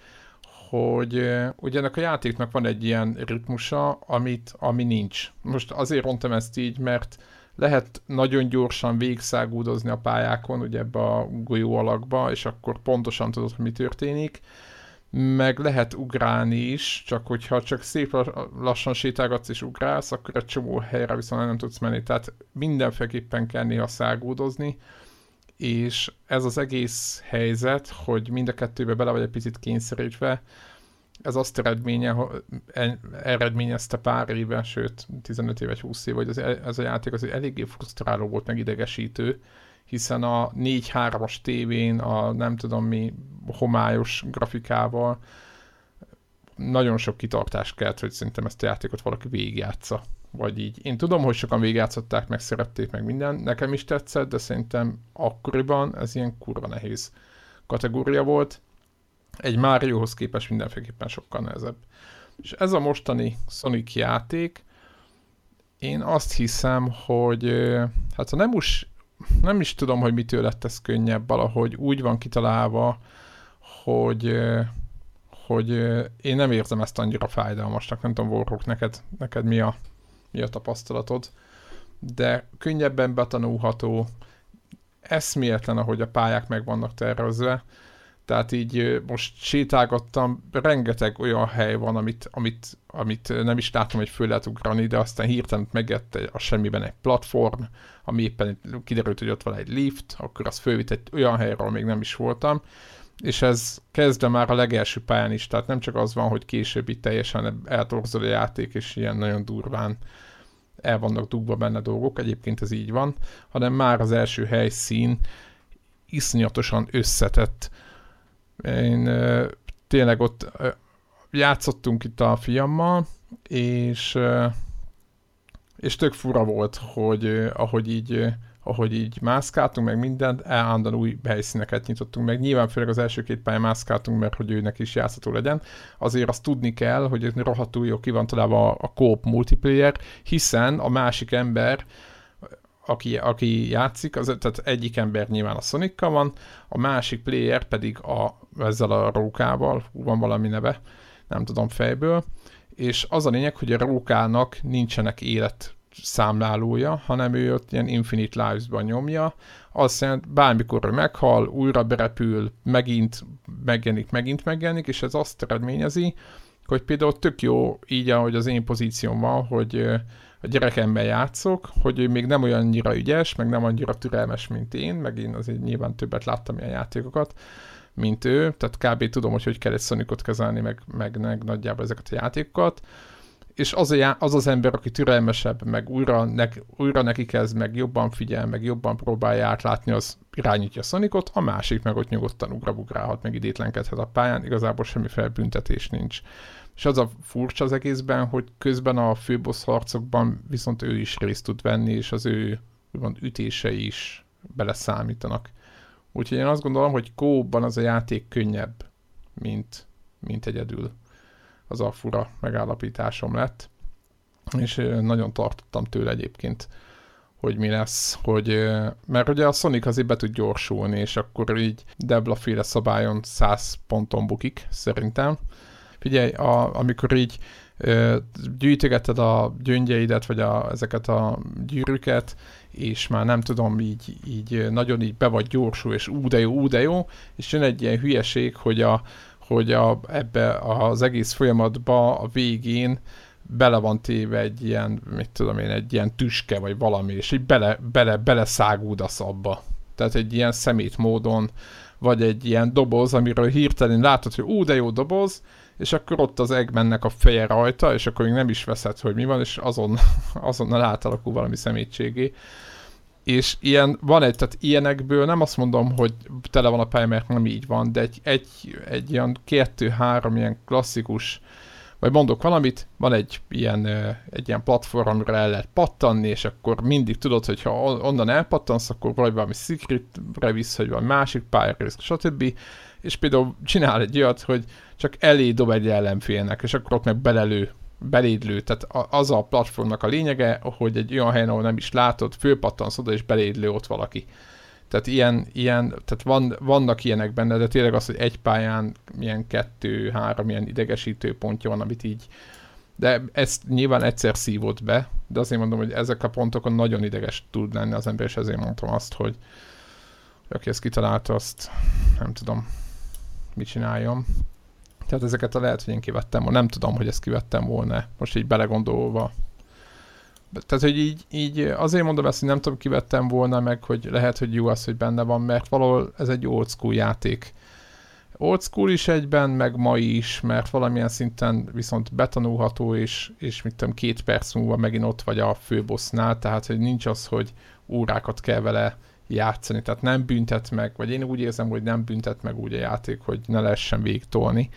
hogy ugye ennek a játéknak van egy ilyen ritmusa, amit, ami nincs. Most azért mondtam ezt így, mert lehet nagyon gyorsan végszágúdozni a pályákon, ugye ebbe a golyó alakba, és akkor pontosan tudod, hogy mi történik, meg lehet ugrálni is, csak hogyha csak szép lassan sétálgatsz és ugrálsz, akkor egy csomó helyre viszont nem tudsz menni. Tehát mindenféleképpen kell néha szágúdozni, és ez az egész helyzet, hogy mind a kettőbe bele vagy egy picit kényszerítve, ez azt eredménye, eredményezte pár éve, sőt 15 éve, 20 éve, hogy ez, ez a játék az eléggé frusztráló volt, meg idegesítő, hiszen a 4-3-as tévén, a nem tudom mi homályos grafikával nagyon sok kitartás kellett, hogy szerintem ezt a játékot valaki végigjátsza vagy így. Én tudom, hogy sokan végigjátszották, meg szerették, meg minden, nekem is tetszett, de szerintem akkoriban ez ilyen kurva nehéz kategória volt. Egy Mariohoz képest mindenféleképpen sokkal nehezebb. És ez a mostani Sonic játék, én azt hiszem, hogy hát nem is, nem is tudom, hogy mitől lett ez könnyebb, valahogy úgy van kitalálva, hogy hogy én nem érzem ezt annyira fájdalmasnak, nem tudom, Warrock, neked, neked mi a mi a tapasztalatod, de könnyebben betanulható, eszméletlen, ahogy a pályák meg vannak tervezve, tehát így most sétálgattam, rengeteg olyan hely van, amit, amit, amit nem is látom, hogy föl lehet ugrani, de aztán hirtelen megett a semmiben egy platform, ami éppen kiderült, hogy ott van egy lift, akkor az fölvitt egy olyan helyre, ahol még nem is voltam, és ez kezdve már a legelső pályán is, tehát nem csak az van, hogy később itt teljesen eltorzol a játék, és ilyen nagyon durván el vannak dugva benne dolgok, egyébként ez így van, hanem már az első helyszín iszonyatosan összetett. Én tényleg ott játszottunk itt a fiammal, és és tök fura volt, hogy ahogy így ahogy így mászkáltunk, meg mindent, állandóan új helyszíneket nyitottunk meg. Nyilván főleg az első két pályán mászkáltunk, mert hogy őnek is játszható legyen. Azért azt tudni kell, hogy rohadtul jó ki van találva a, a multiplayer, hiszen a másik ember, aki, aki játszik, az, tehát egyik ember nyilván a sonic van, a másik player pedig a, ezzel a rókával, van valami neve, nem tudom fejből, és az a lényeg, hogy a rókának nincsenek élet számlálója, hanem ő ott ilyen Infinite Lives-ban nyomja, azt jelenti, bármikor ő meghal, újra berepül, megint megjelenik, megint megjelenik, és ez azt eredményezi, hogy például tök jó így, ahogy az én pozícióm van, hogy a gyerekemben játszok, hogy ő még nem olyannyira ügyes, meg nem annyira türelmes, mint én, meg én azért nyilván többet láttam ilyen játékokat, mint ő, tehát kb. tudom, hogy hogy kell egy Sonicot kezelni, meg, meg, meg nagyjából ezeket a játékokat, és az, a, az az ember, aki türelmesebb, meg újra, ne, újra neki kezd, meg jobban figyel, meg jobban próbálja átlátni, az irányítja Sonicot, a másik meg ott nyugodtan ugrabugrálhat, meg idétlenkedhet a pályán, igazából semmiféle büntetés nincs. És az a furcsa az egészben, hogy közben a főbossz harcokban viszont ő is részt tud venni, és az ő úgymond ütései is beleszámítanak. Úgyhogy én azt gondolom, hogy kóban az a játék könnyebb, mint, mint egyedül. Az a fura megállapításom lett. És nagyon tartottam tőle egyébként, hogy mi lesz, hogy, mert ugye a Sonic azért be tud gyorsulni, és akkor így Debla féle szabályon 100 ponton bukik, szerintem. Figyelj, a, amikor így gyűjtögeted a gyöngyeidet, vagy a, ezeket a gyűrűket, és már nem tudom, így, így nagyon így be vagy gyorsul, és ú de jó, ú de jó, és jön egy ilyen hülyeség, hogy, a, hogy a, ebbe az egész folyamatba a végén bele van téve egy ilyen, mit tudom én, egy ilyen tüske, vagy valami, és így bele, bele, bele szágúdasz abba. Tehát egy ilyen szemét módon, vagy egy ilyen doboz, amiről hirtelen látod, hogy ú, de jó doboz, és akkor ott az Eggmannek a feje rajta, és akkor még nem is veszed, hogy mi van, és azon, azonnal átalakul valami szemétségé. És ilyen, van egy, tehát ilyenekből nem azt mondom, hogy tele van a pálya, mert nem így van, de egy, egy, egy ilyen kettő-három ilyen klasszikus, vagy mondok valamit, van egy ilyen, egy ilyen platform, amire el lehet pattanni, és akkor mindig tudod, hogy ha onnan elpattansz, akkor vagy valami secretre visz, hogy van másik pályára, stb. És például csinál egy olyat, hogy csak elé dob egy ellenfélnek, és akkor ott meg belelő, belédlő. Tehát az a platformnak a lényege, hogy egy olyan helyen, ahol nem is látod, fölpattansz oda, és belédlő ott valaki. Tehát ilyen, ilyen tehát van, vannak ilyenek benne, de tényleg az, hogy egy pályán milyen kettő, három ilyen idegesítő pontja van, amit így de ezt nyilván egyszer szívott be, de azért mondom, hogy ezek a pontokon nagyon ideges tud lenni az ember, és ezért mondtam azt, hogy aki ezt kitalálta, azt nem tudom, mit csináljon. Tehát ezeket a lehet, hogy én kivettem volna. Nem tudom, hogy ezt kivettem volna. Most így belegondolva. Tehát, hogy így, így azért mondom ezt, hogy nem tudom, kivettem volna meg, hogy lehet, hogy jó az, hogy benne van, mert valahol ez egy old school játék. Old school is egyben, meg ma is, mert valamilyen szinten viszont betanulható, és, és mit tudom, két perc múlva megint ott vagy a főbossnál, tehát, hogy nincs az, hogy órákat kell vele játszani, tehát nem büntet meg, vagy én úgy érzem, hogy nem büntet meg úgy a játék, hogy ne lehessen végig tolni.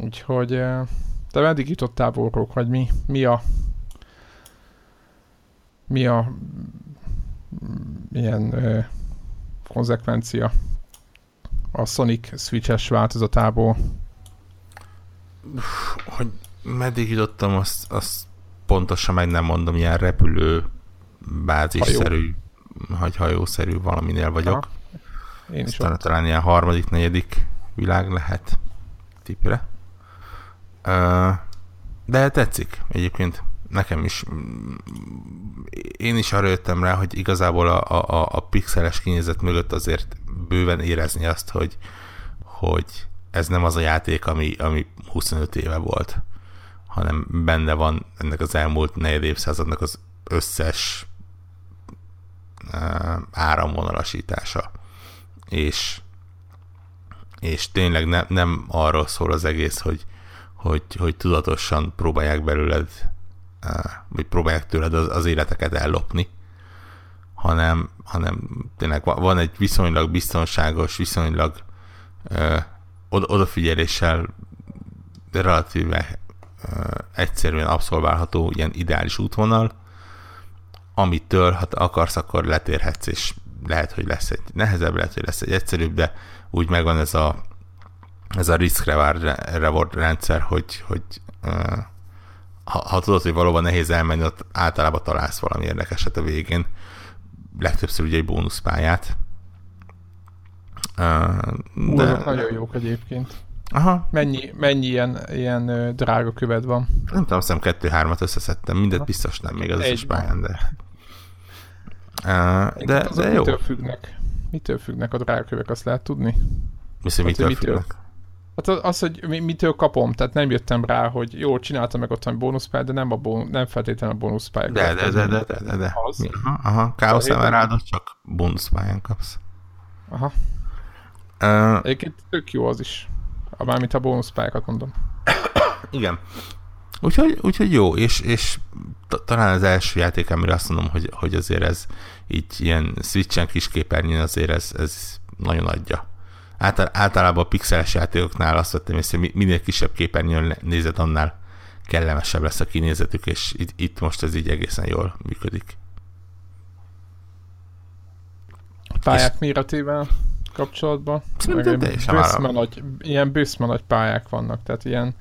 Úgyhogy te meddig jutottál borrók, vagy mi, mi a mi a milyen ö, konzekvencia a Sonic Switch-es változatából? Hogy meddig jutottam, azt, azt pontosan meg nem mondom, ilyen repülő bázisszerű vagy hajószerű valaminél vagyok. Ha. Én is Aztán talán ilyen harmadik, negyedik világ lehet tipre. De tetszik egyébként nekem is. Én is arra jöttem rá, hogy igazából a, a, a pixeles kinézet mögött azért bőven érezni azt, hogy, hogy ez nem az a játék, ami, ami 25 éve volt, hanem benne van ennek az elmúlt negyed évszázadnak az összes áramvonalasítása. És, és tényleg ne, nem arról szól az egész, hogy, hogy, hogy tudatosan próbálják belőled, vagy próbálják tőled az, az életeket ellopni, hanem, hanem tényleg van egy viszonylag biztonságos, viszonylag ö, odafigyeléssel relatíve ö, egyszerűen abszolválható ilyen ideális útvonal, amitől, ha akarsz, akkor letérhetsz, és lehet, hogy lesz egy nehezebb, lehet, hogy lesz egy egyszerűbb, de úgy megvan ez a, ez a risk reward rendszer, hogy, hogy ha, ha tudod, hogy valóban nehéz elmenni, ott általában találsz valami érdekeset a végén. Legtöbbször ugye egy bónuszpályát. De... nagyon jók egyébként. Aha. Mennyi, mennyi ilyen, ilyen drága köved van? Nem tudom, azt hiszem kettő-hármat összeszedtem, mindet biztos nem még az összes pályán, de... Uh, de, de jó. Mitől függnek? Mitől függnek a drágakövek, azt lehet tudni? Miszi, hát, mitől, mitől függnek? Hát az, hogy mitől kapom, tehát nem jöttem rá, hogy jó, csináltam meg ott a bónuszpály, de nem, a bón, nem feltétlenül a bónuszpályát. De, de, de, de, de, de, de. Az? Aha, aha. Chaos Emeraldot csak bónuszpályán kapsz. Aha. Uh, Egyébként tök jó az is. Mármint a bónuszpályákat mondom. Igen. Úgyhogy, úgyhogy jó, és, és talán az első játék, amire azt mondom, hogy, hogy azért ez így ilyen switchen kis képernyőn azért ez, ez nagyon adja. Általában a pixeles játékoknál azt vettem észre, hogy minél kisebb képernyőn nézed, annál kellemesebb lesz a kinézetük, és itt, itt most ez így egészen jól működik. A pályák és... méretével kapcsolatban? Szerintem teljesen nagy, Ilyen bőszme nagy pályák vannak, tehát ilyen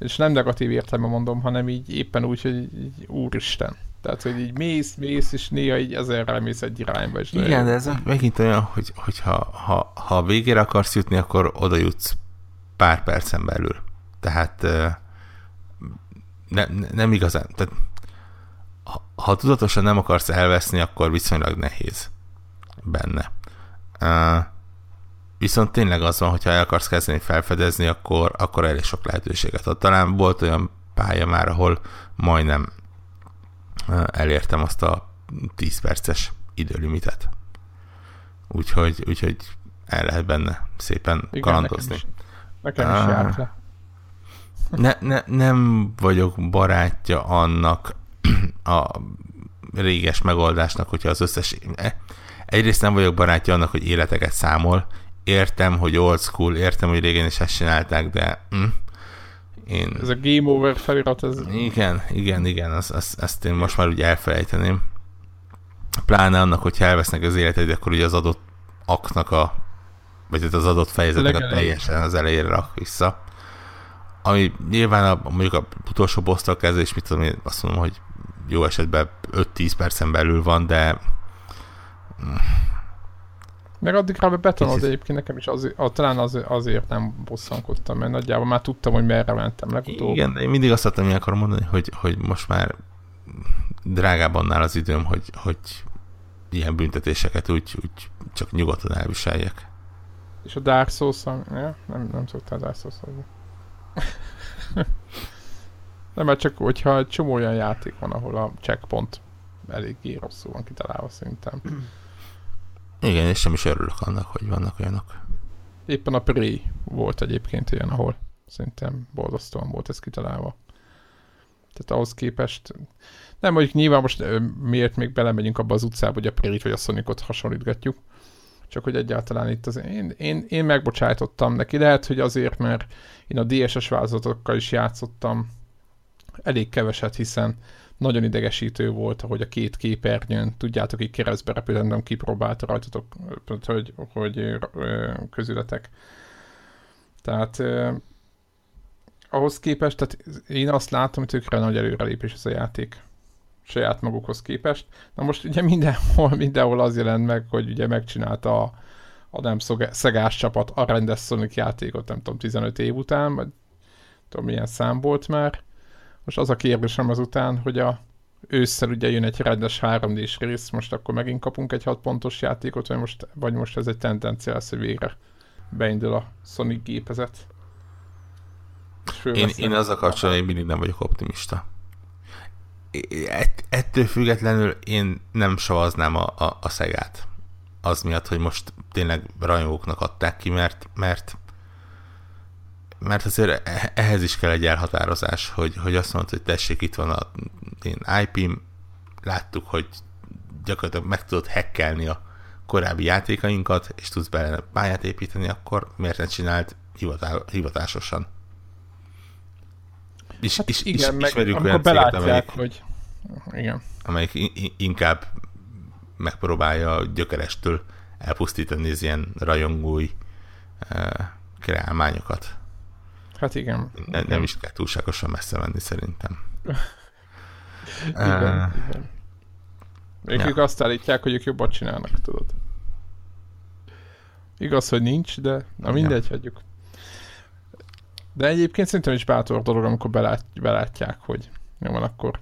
és nem negatív értelemben mondom, hanem így éppen úgy, hogy így, úristen. Tehát, hogy így mész, mész, és néha így ezerrel mész egy irányba. És Igen, de ez megint olyan, hogy, hogy ha, ha, ha a végére akarsz jutni, akkor oda jutsz pár percen belül. Tehát ne, ne, nem igazán. Tehát, ha, ha tudatosan nem akarsz elveszni, akkor viszonylag nehéz benne. Uh, Viszont tényleg az van, hogyha el akarsz kezdeni felfedezni, akkor, akkor elég sok lehetőséget ad. Talán volt olyan pálya már, ahol majdnem elértem azt a 10 perces időlimitet. Úgyhogy, úgyhogy el lehet benne szépen Igen, kalandozni. Nekem is, nekem is járt le. Ne, ne, nem vagyok barátja annak a réges megoldásnak, hogyha az összes... E, egyrészt nem vagyok barátja annak, hogy életeket számol, értem, hogy old school, értem, hogy régen is ezt csinálták, de hm, én... Ez a game over felirat, ez... Igen, igen, igen, azt, azt, azt én most már úgy elfelejteném. Pláne annak, hogy elvesznek az életed, akkor ugye az adott aknak a vagy az adott fejezeteket teljesen az elejére rak vissza. Ami nyilván a, mondjuk a utolsó bossztal kezdve, és mit tudom én, azt mondom, hogy jó esetben 5-10 percen belül van, de meg addigra betonod egyébként nekem is azért, a, talán az, azért nem bosszankodtam, mert nagyjából már tudtam, hogy merre mentem legutóbb. Igen, de én mindig azt hogy akarom mondani, hogy, hogy most már drágább annál az időm, hogy, hogy ilyen büntetéseket úgy, úgy csak nyugodtan elviseljek. És a Dark souls ja? nem, nem szoktál Dark souls Nem, mert csak hogyha egy csomó olyan játék van, ahol a checkpoint eléggé rosszul van kitalálva szerintem. Igen, és sem is örülök annak, hogy vannak olyanok. Éppen a Prey volt egyébként ilyen, ahol szerintem borzasztóan volt ez kitalálva. Tehát ahhoz képest, nem mondjuk nyilván most miért még belemegyünk abba az utcába, hogy a Prey-t vagy a Sonicot hasonlítgatjuk, csak hogy egyáltalán itt az én, én, én megbocsájtottam neki. Lehet, hogy azért, mert én a DSS változatokkal is játszottam elég keveset, hiszen nagyon idegesítő volt, hogy a két képernyőn, tudjátok, így keresztbe repült, nem kipróbálta rajtatok, hogy, hogy közületek. Tehát eh, ahhoz képest, tehát én azt látom, hogy tökre nagy előrelépés ez a játék saját magukhoz képest. Na most ugye mindenhol, mindenhol az jelent meg, hogy ugye megcsinálta a, a nem szegás csapat a rendes Sonic játékot, nem tudom, 15 év után, vagy tudom milyen szám volt már, most az a kérdésem azután, hogy a ősszel ugye jön egy rendes 3 d rész, most akkor megint kapunk egy 6 pontos játékot, vagy most, vagy most ez egy tendencia lesz, hogy végre beindul a Sonic gépezet. Én, én az a kapcsolatban én mindig nem vagyok optimista. Ett, ettől függetlenül én nem savaznám a, a, a szegát. Az miatt, hogy most tényleg rajongóknak adták ki, mert, mert mert azért e- ehhez is kell egy elhatározás, hogy, hogy azt mondod, hogy tessék, itt van a én IP-m, láttuk, hogy gyakorlatilag meg tudod hackelni a korábbi játékainkat, és tudsz bele pályát építeni, akkor miért ne csinált hivatál, hivatásosan? És, hát és, igen, és, meg amikor belátják, céget, amelyik, hogy igen. amelyik inkább megpróbálja gyökerestől elpusztítani az ilyen rajongói uh, kreálmányokat. Hát igen. Ne. Nem is kell túlságosan messze menni szerintem. igen, uh, igen. Ők, ja. ők azt állítják, hogy ők jobban csinálnak, tudod. Igaz, hogy nincs, de na mindegy, ja. hagyjuk. De egyébként szerintem is bátor dolog, amikor belát, belátják, hogy jó van, akkor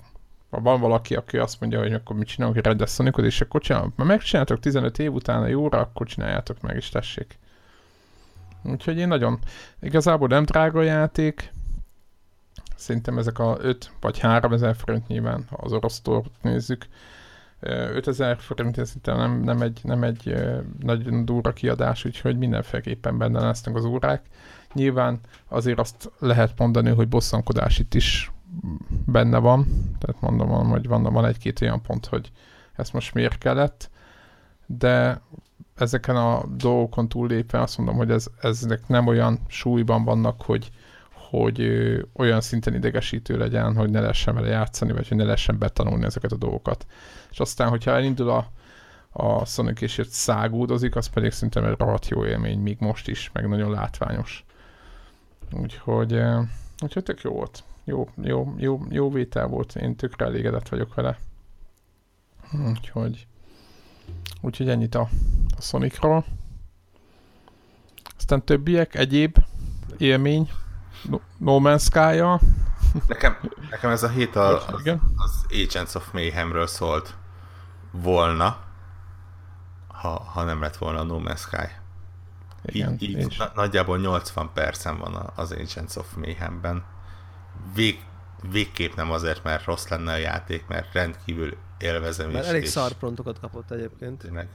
ha van valaki, aki azt mondja, hogy akkor mit csinálunk, hogy rendes és akkor csinálunk, ha megcsináltok 15 év után a jóra, akkor csináljátok meg, és tessék. Úgyhogy én nagyon, igazából nem drága játék, szerintem ezek a 5 vagy 3 ezer forint nyilván, ha az orosz nézzük, 5000 forint ez nem, nem egy, nem egy nagyon durva kiadás, úgyhogy mindenféleképpen benne lesznek az órák. Nyilván azért azt lehet mondani, hogy bosszankodás itt is benne van, tehát mondom, hogy van, van egy-két olyan pont, hogy ezt most miért kellett, de ezeken a dolgokon túllépve azt mondom, hogy ez, ezek nem olyan súlyban vannak, hogy, hogy ö, olyan szinten idegesítő legyen, hogy ne lehessen vele játszani, vagy hogy ne lehessen betanulni ezeket a dolgokat. És aztán, hogyha elindul a, a Sonic és szágúdozik, az pedig szerintem egy rohadt jó élmény, még most is, meg nagyon látványos. Úgyhogy, úgyhogy tök jó volt. Jó, jó, jó, jó vétel volt, én tökre elégedett vagyok vele. Úgyhogy, úgyhogy ennyit a, a Sonicról. Aztán többiek, egyéb élmény, No, no Man's sky -ja. Nekem, nekem ez a hét a, az, az Agents of Mayhemről szólt volna, ha, ha nem lett volna a No Man's Sky. Igen, így, így na, nagyjából 80 percen van az Agents of Mayhemben. Vég, végképp nem azért, mert rossz lenne a játék, mert rendkívül élvezem mert is. elég szarprontokat kapott egyébként. Tényleg.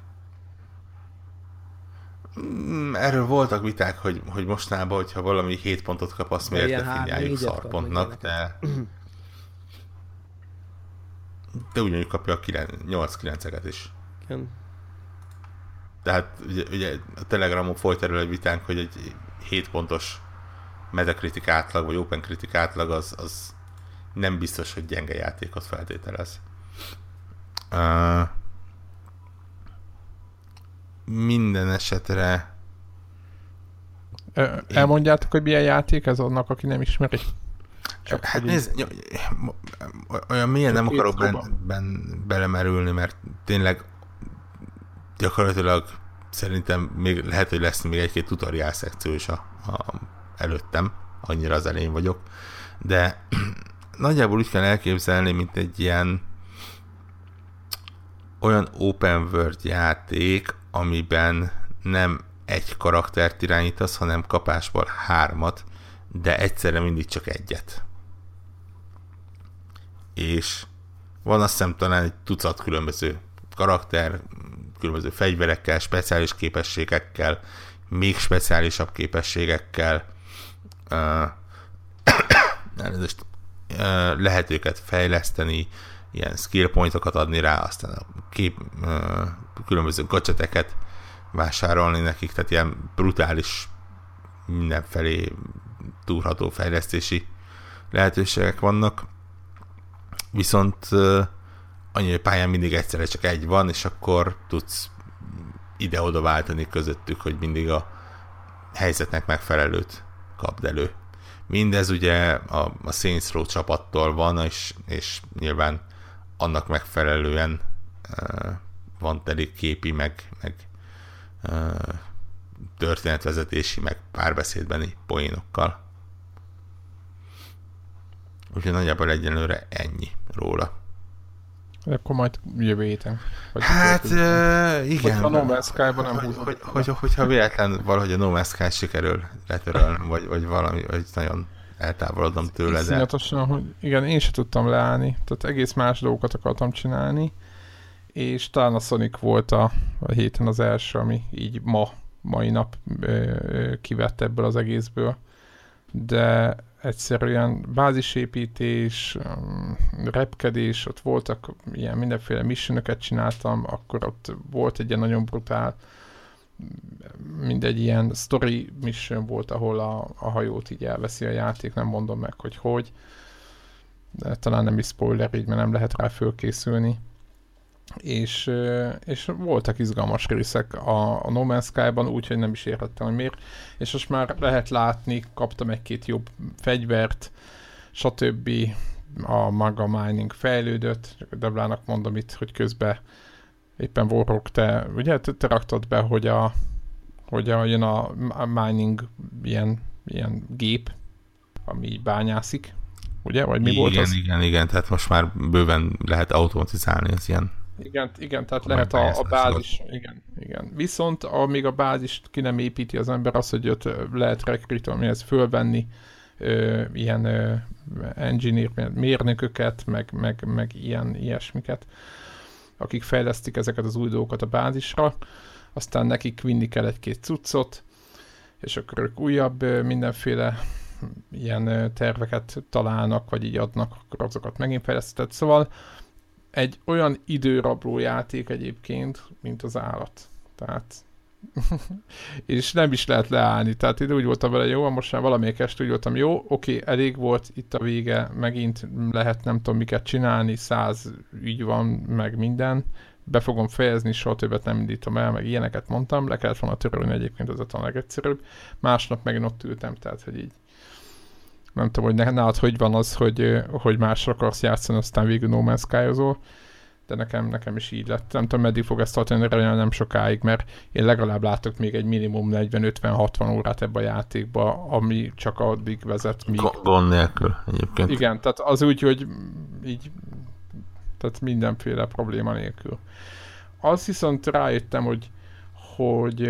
Mm, erről voltak viták, hogy, hogy mostanában, hogyha valami 7 pontot kap, azt miért definiáljuk szarpontnak, de... De ugyanúgy kapja a 8-9-eket is. Igen. Tehát ugye, ugye a Telegramon folyt erről egy vitánk, hogy egy 7 pontos Metacritic átlag, vagy Open Critic átlag az, az nem biztos, hogy gyenge játékot feltételez. Uh, minden esetre Elmondjátok, hogy milyen játék ez annak, aki nem ismeri? Csak hát nézd, olyan mélyen nem akarok ben, ben, belemerülni, mert tényleg gyakorlatilag szerintem még lehet, hogy lesz még egy-két tutoriál szekció is a, a, előttem, annyira az elején vagyok, de nagyjából úgy kell elképzelni, mint egy ilyen olyan open world játék, amiben nem egy karaktert irányítasz, hanem kapásból hármat, de egyszerre mindig csak egyet. És van azt hiszem talán egy tucat különböző karakter, különböző fegyverekkel, speciális képességekkel, még speciálisabb képességekkel uh, uh, lehet őket fejleszteni, ilyen skill pointokat adni rá, aztán a kép, különböző gadgeteket vásárolni nekik, tehát ilyen brutális mindenfelé túrható fejlesztési lehetőségek vannak. Viszont uh, annyi pályán mindig egyszerre csak egy van, és akkor tudsz ide-oda váltani közöttük, hogy mindig a helyzetnek megfelelőt kapd elő. Mindez ugye a, a Saints Row csapattól van, és, és nyilván annak megfelelően van teli képi, meg, meg történetvezetési, meg párbeszédbeni poénokkal. Úgyhogy nagyjából egyenlőre ennyi róla. Akkor majd jövő héten. Vagy hát uh, igen. Hogyha a No Man's Sky-ban nem hogy, hogy, hogy, hogyha véletlen valahogy a No Man's Sky sikerül letörölni, vagy, vagy valami, vagy nagyon eltávolodom tőle. Iszonyatosan, hogy igen, én sem tudtam leállni, tehát egész más dolgokat akartam csinálni, és talán a Sonic volt a, a héten az első, ami így ma, mai nap ö, kivett ebből az egészből, de egyszerűen bázisépítés, um, repkedés, ott voltak ilyen mindenféle missionöket csináltam, akkor ott volt egy ilyen nagyon brutál, mindegy ilyen story mission volt, ahol a, a hajót így elveszi a játék, nem mondom meg, hogy hogy, de talán nem is spoiler, így mert nem lehet rá fölkészülni és, és voltak izgalmas részek a, a No Man's Sky-ban, úgyhogy nem is értettem, hogy miért. És most már lehet látni, kaptam egy-két jobb fegyvert, stb. A maga mining fejlődött, csak a Deblának mondom itt, hogy közben éppen Warrock, te, ugye, te, te raktad be, hogy a, hogy a, jön a mining ilyen, ilyen gép, ami bányászik, ugye? Vagy mi igen, volt az? Igen, igen, tehát most már bőven lehet automatizálni az ilyen igen, igen, tehát lehet a, a bázis, igen, igen. Viszont amíg a bázist ki nem építi az ember, az, hogy ott lehet rekrutálni, fölvenni ö, ilyen ö, engineer, mérnököket, meg, meg, meg ilyen ilyesmiket, akik fejlesztik ezeket az új dolgokat a bázisra, aztán nekik vinni kell egy-két cuccot, és akkor ők újabb mindenféle ilyen terveket találnak, vagy így adnak, akkor azokat megint fejlesztett. Szóval egy olyan időrabló játék egyébként, mint az állat. Tehát és nem is lehet leállni. Tehát én úgy voltam vele, jó, most már valamelyik este úgy voltam, jó, oké, elég volt, itt a vége, megint lehet nem tudom miket csinálni, száz ügy van, meg minden, be fogom fejezni, soha többet nem indítom el, meg ilyeneket mondtam, le kellett volna törölni egyébként, ez a legegyszerűbb. Másnap megint ott ültem, tehát hogy így nem tudom, hogy nálad hogy van az, hogy, hogy másra akarsz játszani, aztán végül No Man's sky de nekem, nekem is így lett. Nem tudom, meddig fog ezt tartani, remélem nem sokáig, mert én legalább látok még egy minimum 40-50-60 órát ebbe a játékba, ami csak addig vezet, míg... Gond nélkül egyébként. Igen, tehát az úgy, hogy így tehát mindenféle probléma nélkül. Azt viszont rájöttem, hogy, hogy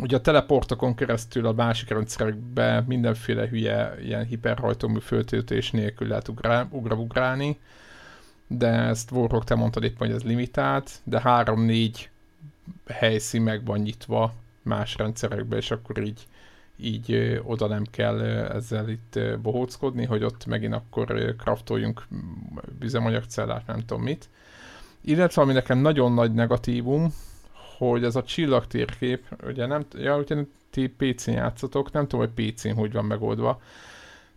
ugye a teleportokon keresztül a másik rendszerekbe mindenféle hülye ilyen hiperhajtómű föltöltés nélkül lehet ugrá, ugrálni, de ezt Warhawk, te mondtad éppen, hogy ez limitált, de három-négy helyszín meg van nyitva más rendszerekbe, és akkor így, így oda nem kell ezzel itt bohóckodni, hogy ott megint akkor kraftoljunk üzemanyagcellát, nem tudom mit. Illetve ami nekem nagyon nagy negatívum, hogy ez a csillagtérkép, ugye nem, ja, ugye ti PC-n játszatok, nem tudom, hogy PC-n hogy van megoldva,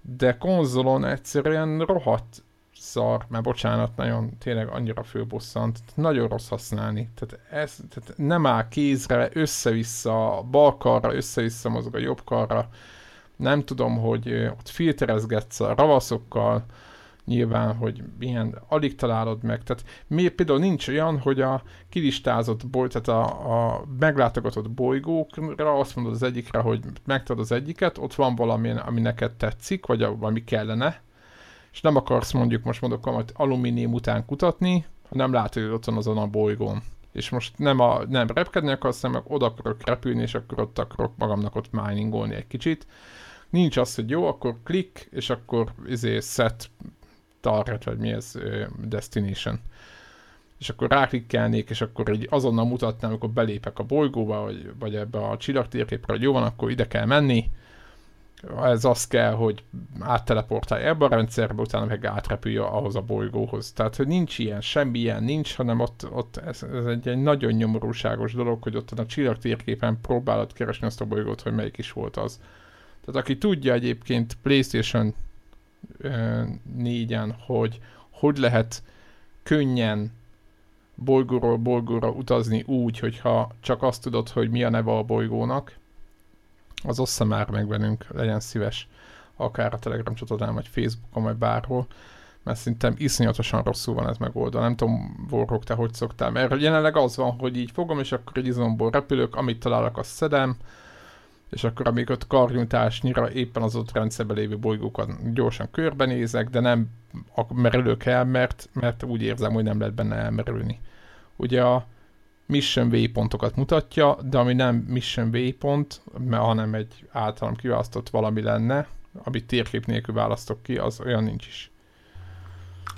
de konzolon egyszerűen rohadt szar, mert bocsánat, nagyon tényleg annyira főbosszant, nagyon rossz használni. Tehát, ez, tehát nem áll kézre, össze-vissza, bal karra, össze-vissza mozog a jobb karra. Nem tudom, hogy ott filterezgetsz a ravaszokkal, nyilván, hogy milyen, alig találod meg. Tehát mi például nincs olyan, hogy a kilistázott boly, tehát a, a meglátogatott bolygókra azt mondod az egyikre, hogy megtad az egyiket, ott van valami, ami neked tetszik, vagy a, valami kellene, és nem akarsz mondjuk most mondok hogy alumínium után kutatni, nem látod, hogy ott van azon a bolygón. És most nem, a, nem repkedni akarsz, hanem oda akarok repülni, és akkor ott akarok magamnak ott miningolni egy kicsit. Nincs az, hogy jó, akkor klik, és akkor izé set target, vagy mi ez, destination. És akkor ráklikkelnék, és akkor egy azonnal mutatnám, amikor belépek a bolygóba, vagy, vagy ebbe a csillagtérképre, hogy jó van, akkor ide kell menni, ez az kell, hogy átteleportálja ebbe a rendszerbe, utána meg átrepülje ahhoz a bolygóhoz. Tehát, hogy nincs ilyen, semmi ilyen nincs, hanem ott, ott ez, ez egy, egy nagyon nyomorúságos dolog, hogy ott a csillagtérképen próbálod keresni azt a bolygót, hogy melyik is volt az. Tehát aki tudja egyébként PlayStation 4-en, hogy hogy lehet könnyen bolygóról bolygóra utazni úgy, hogyha csak azt tudod, hogy mi a neve a bolygónak, az ossza már meg velünk, legyen szíves, akár a Telegram csatornán, vagy Facebookon, vagy bárhol, mert szerintem iszonyatosan rosszul van ez megoldva. Nem tudom, Warhawk, te hogy szoktál, mert jelenleg az van, hogy így fogom, és akkor egy izomból repülök, amit találok, azt szedem, és akkor amíg ott karnyújtásnyira éppen az ott rendszerben lévő bolygókat gyorsan körbenézek, de nem merülök el, mert, mert úgy érzem, hogy nem lehet benne elmerülni. Ugye a mission waypontokat mutatja, de ami nem mission waypont, hanem egy általam kiválasztott valami lenne, amit térkép nélkül választok ki, az olyan nincs is.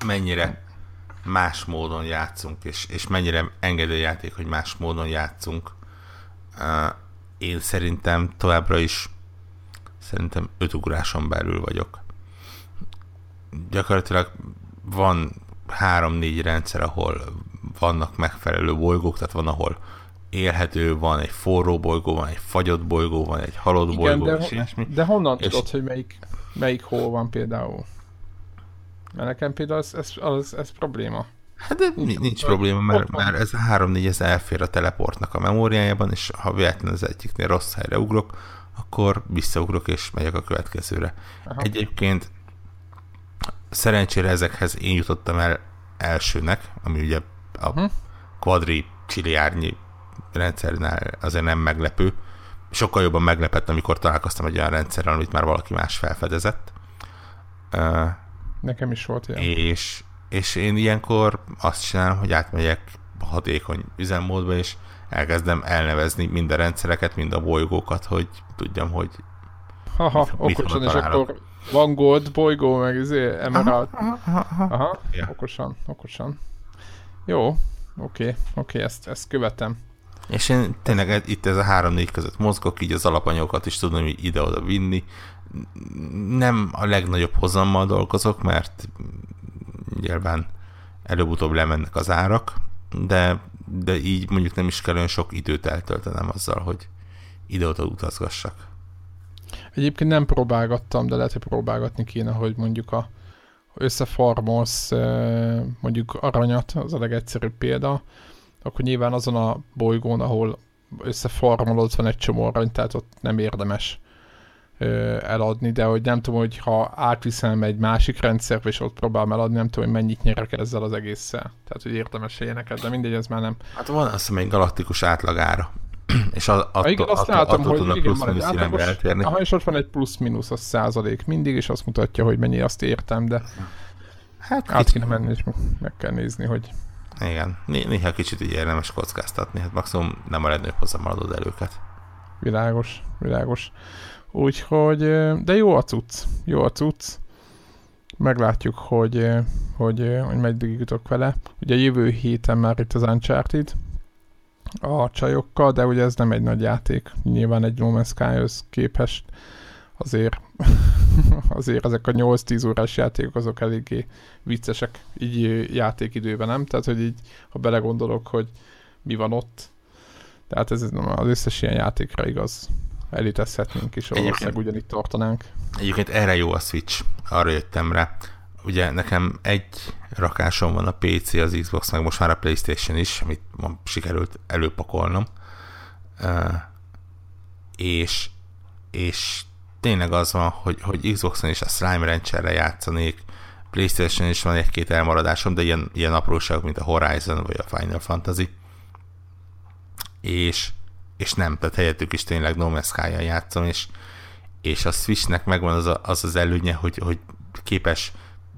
Mennyire más módon játszunk, és, és mennyire engedő játék, hogy más módon játszunk. Uh, én szerintem továbbra is szerintem öt ugráson belül vagyok. Gyakorlatilag van három-négy rendszer, ahol vannak megfelelő bolygók, tehát van, ahol élhető, van egy forró bolygó, van egy fagyott bolygó, van egy halott Igen, bolygó, de, és ilyesmi. De honnan és... tudod, hogy melyik, melyik hol van például? Mert nekem például ez, ez, az, ez probléma. Hát de nincs, nincs probléma, mert, mert ez a 3-4 ez elfér a teleportnak a memóriájában, és ha véletlenül az egyiknél rossz helyre ugrok, akkor visszaugrok és megyek a következőre. Aha. Egyébként szerencsére ezekhez én jutottam el elsőnek, ami ugye a hm? quadri csiliárnyi rendszernál azért nem meglepő. Sokkal jobban meglepett, amikor találkoztam egy olyan rendszerrel, amit már valaki más felfedezett. Nekem is volt ilyen. És, és én ilyenkor azt csinálom, hogy átmegyek hatékony üzemmódba, és elkezdem elnevezni mind a rendszereket, mind a bolygókat, hogy tudjam, hogy Haha, okosan, és akkor van gold bolygó, meg izé, emerald. Aha, aha, aha. aha. Ja. okosan, okosan. Jó, oké, okay, oké, okay, ezt, ezt követem. És én tényleg itt ez a három-négy között mozgok, így az alapanyagokat is tudom ide-oda vinni, nem a legnagyobb hozammal dolgozok, mert nyilván előbb-utóbb lemennek az árak, de, de így mondjuk nem is kell olyan sok időt eltöltenem azzal, hogy ide-oda utazgassak. Egyébként nem próbálgattam, de lehet, hogy próbálgatni kéne, hogy mondjuk a összefarmolsz mondjuk aranyat, az a legegyszerűbb példa, akkor nyilván azon a bolygón, ahol összefarmolod, van egy csomó arany, tehát ott nem érdemes eladni, de hogy nem tudom, hogy ha átviszem egy másik rendszerbe, és ott próbálom eladni, nem tudom, hogy mennyit nyerek ezzel az egésszel. Tehát, hogy érdemes ilyeneket, de mindegy, ez már nem. Hát van azt hiszem egy galaktikus átlagára. és az, attól, igen, azt attól, látom, attól hogy igen, plusz átlagos, eltérni. Aha, és ott van egy plusz-minusz a százalék mindig, és azt mutatja, hogy mennyi azt értem, de hát át kéne menni, és meg kell nézni, hogy igen, néha kicsit így érdemes kockáztatni, hát maximum nem a legnagyobb hozzámaradod előket. Világos, világos. Úgyhogy, de jó a cucc, jó a cucc. Meglátjuk, hogy, hogy, hogy meddig jutok vele. Ugye jövő héten már itt az Uncharted a csajokkal, de ugye ez nem egy nagy játék. Nyilván egy No Man's Sky-höz képest azért, azért ezek a 8-10 órás játékok azok eléggé viccesek így játékidőben, nem? Tehát, hogy így, ha belegondolok, hogy mi van ott, tehát ez az összes ilyen játékra igaz elitezhetnénk, és valószínűleg ugyanígy tartanánk. Egyébként erre jó a Switch, arra jöttem rá. Ugye nekem egy rakásom van a PC, az Xbox, meg most már a Playstation is, amit sikerült előpakolnom. És, és tényleg az van, hogy, hogy Xboxon is a Slime rendszerre játszanék, Playstation is van egy-két elmaradásom, de ilyen, ilyen apróságok, mint a Horizon vagy a Final Fantasy. És és nem, tehát helyettük is tényleg No Man's játszom, és, és a Switchnek megvan az, a, az az előnye, hogy, hogy képes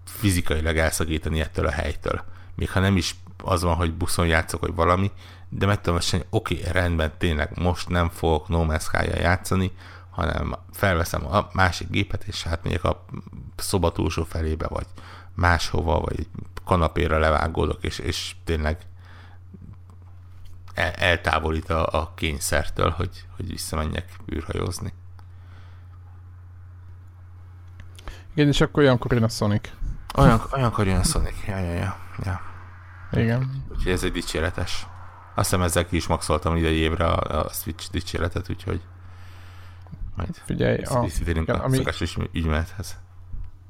fizikailag elszakítani ettől a helytől. Még ha nem is az van, hogy buszon játszok, hogy valami, de meg tudom hogy oké, okay, rendben, tényleg most nem fogok No Man's játszani, hanem felveszem a másik gépet, és hát megyek a szoba túlsó felébe, vagy máshova, vagy kanapéra levágódok, és, és tényleg el, eltávolít a, a kényszertől, hogy, hogy visszamenjek űrhajózni. Igen, és akkor olyankor jön a Sonic. Olyan, olyankor jön Sonic, ja, ja, ja. ja. Igen. Úgyhogy ez egy dicséretes. Azt hiszem ezzel ki is maxoltam idei évre a, a Switch dicséretet, úgyhogy majd Figyelj, a, igen, a ami... szokásos ügymenethez.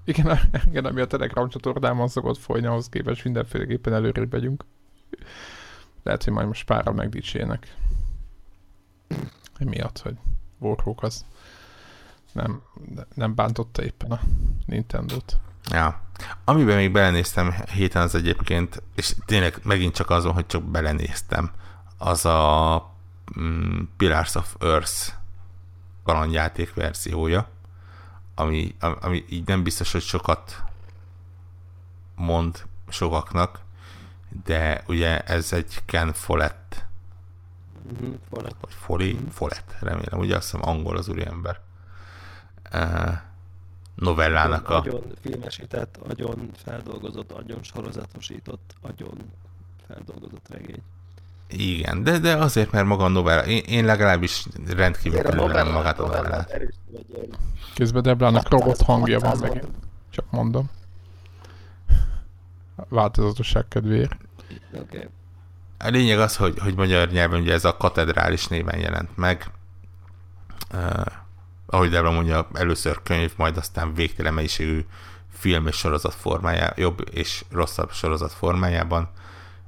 Igen, igen, ami a Telegram csatornámon szokott folyni, ahhoz képest mindenféleképpen előrébb megyünk. Lehet, hogy majd most párra megdicsélnek. Emiatt, hogy Warhawk az nem, nem bántotta éppen a Nintendo-t. Ja. Amiben még belenéztem héten az egyébként, és tényleg megint csak azon, hogy csak belenéztem, az a mm, Pillars of Earth kalandjáték verziója, ami, ami így nem biztos, hogy sokat mond sokaknak, de ugye ez egy Ken Follett. Mm-hmm, Follett. Vagy Foley, mm-hmm. Follett, remélem, ugye azt hiszem angol az úriember. Uh, novellának a... Nagyon filmesített, nagyon feldolgozott, nagyon sorozatosított, nagyon feldolgozott regény. Igen, de, de azért, mert maga a novella, én, én legalábbis rendkívül kedvelem magát a novellát. Közben Deblának robot hangja van megint. Csak mondom változatosság kedvéért. Okay. A lényeg az, hogy, hogy magyar nyelven ugye ez a katedrális néven jelent meg. Uh, ahogy Debra mondja, először könyv, majd aztán végtelen mennyiségű film és sorozat formájában, jobb és rosszabb sorozat formájában.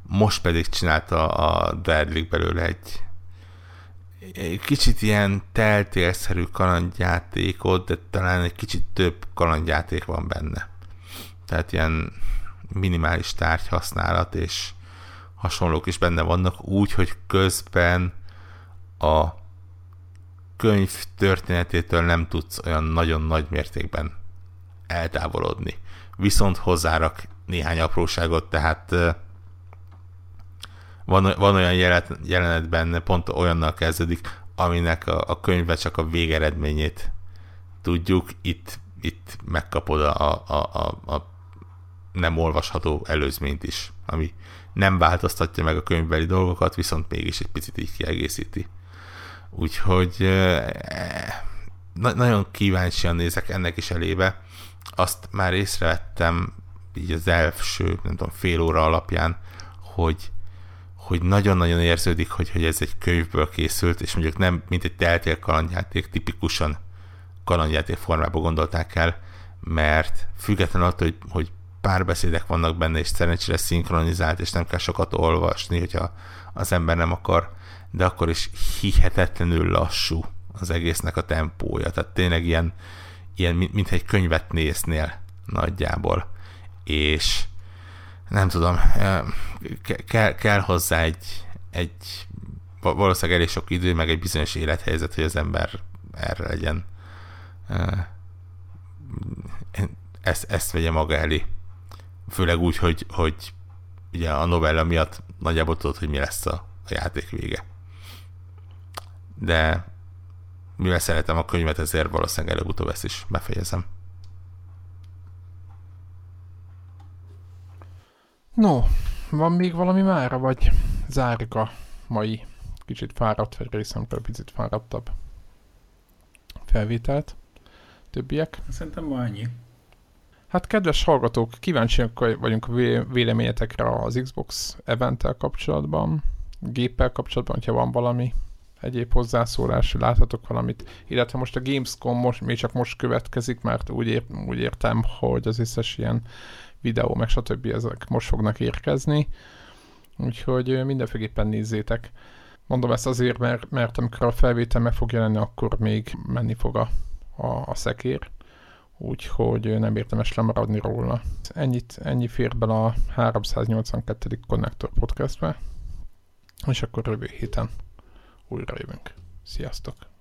Most pedig csinálta a Deadlick belőle egy, egy kicsit ilyen teltélszerű kalandjátékot, de talán egy kicsit több kalandjáték van benne. Tehát ilyen minimális tárgyhasználat és hasonlók is benne vannak, úgy, hogy közben a könyv történetétől nem tudsz olyan nagyon nagy mértékben eltávolodni. Viszont hozzárak néhány apróságot, tehát van, van olyan jelenet, jelenet benne, pont olyannal kezdődik, aminek a, a könyve csak a végeredményét tudjuk, itt, itt megkapod a, a, a, a nem olvasható előzményt is, ami nem változtatja meg a könyvbeli dolgokat, viszont mégis egy picit így kiegészíti. Úgyhogy na- nagyon kíváncsian nézek ennek is elébe. Azt már észrevettem így az első, nem tudom, fél óra alapján, hogy hogy nagyon-nagyon érződik, hogy, hogy ez egy könyvből készült, és mondjuk nem, mint egy teltél kalandjáték, tipikusan kalandjáték formában gondolták el, mert függetlenül attól, hogy, hogy párbeszédek vannak benne, és szerencsére szinkronizált, és nem kell sokat olvasni, hogyha az ember nem akar, de akkor is hihetetlenül lassú az egésznek a tempója. Tehát tényleg ilyen, ilyen mint egy könyvet néznél nagyjából. És nem tudom, kell, kell hozzá egy, egy valószínűleg elég sok idő, meg egy bizonyos élethelyzet, hogy az ember erre legyen ezt, ezt vegye maga elé. Főleg úgy, hogy, hogy ugye a novella miatt nagyjából tudod, hogy mi lesz a, a játék vége. De mivel szeretem a könyvet, ezért valószínűleg előbb-utóbb ezt is befejezem. No, van még valami mára, vagy zárjuk a mai kicsit fáradt, vagy részemről picit fáradtabb felvételt? Többiek? Szerintem van annyi. Hát kedves hallgatók, kíváncsiak vagyunk a véleményetekre az Xbox eventtel kapcsolatban, géppel kapcsolatban, hogyha van valami egyéb hozzászólás, láthatok valamit. Illetve most a Gamescom most, még csak most következik, mert úgy, ér, úgy értem, hogy az összes ilyen videó, meg stb. ezek most fognak érkezni. Úgyhogy mindenféleképpen nézzétek. Mondom ezt azért, mert, mert amikor a felvétel meg fog jelenni, akkor még menni fog a, a, a szekér. Úgyhogy nem érdemes lemaradni róla. Ennyit, ennyi fér bele a 382. Connector podcastbe. És akkor jövő héten újra jövünk. Sziasztok!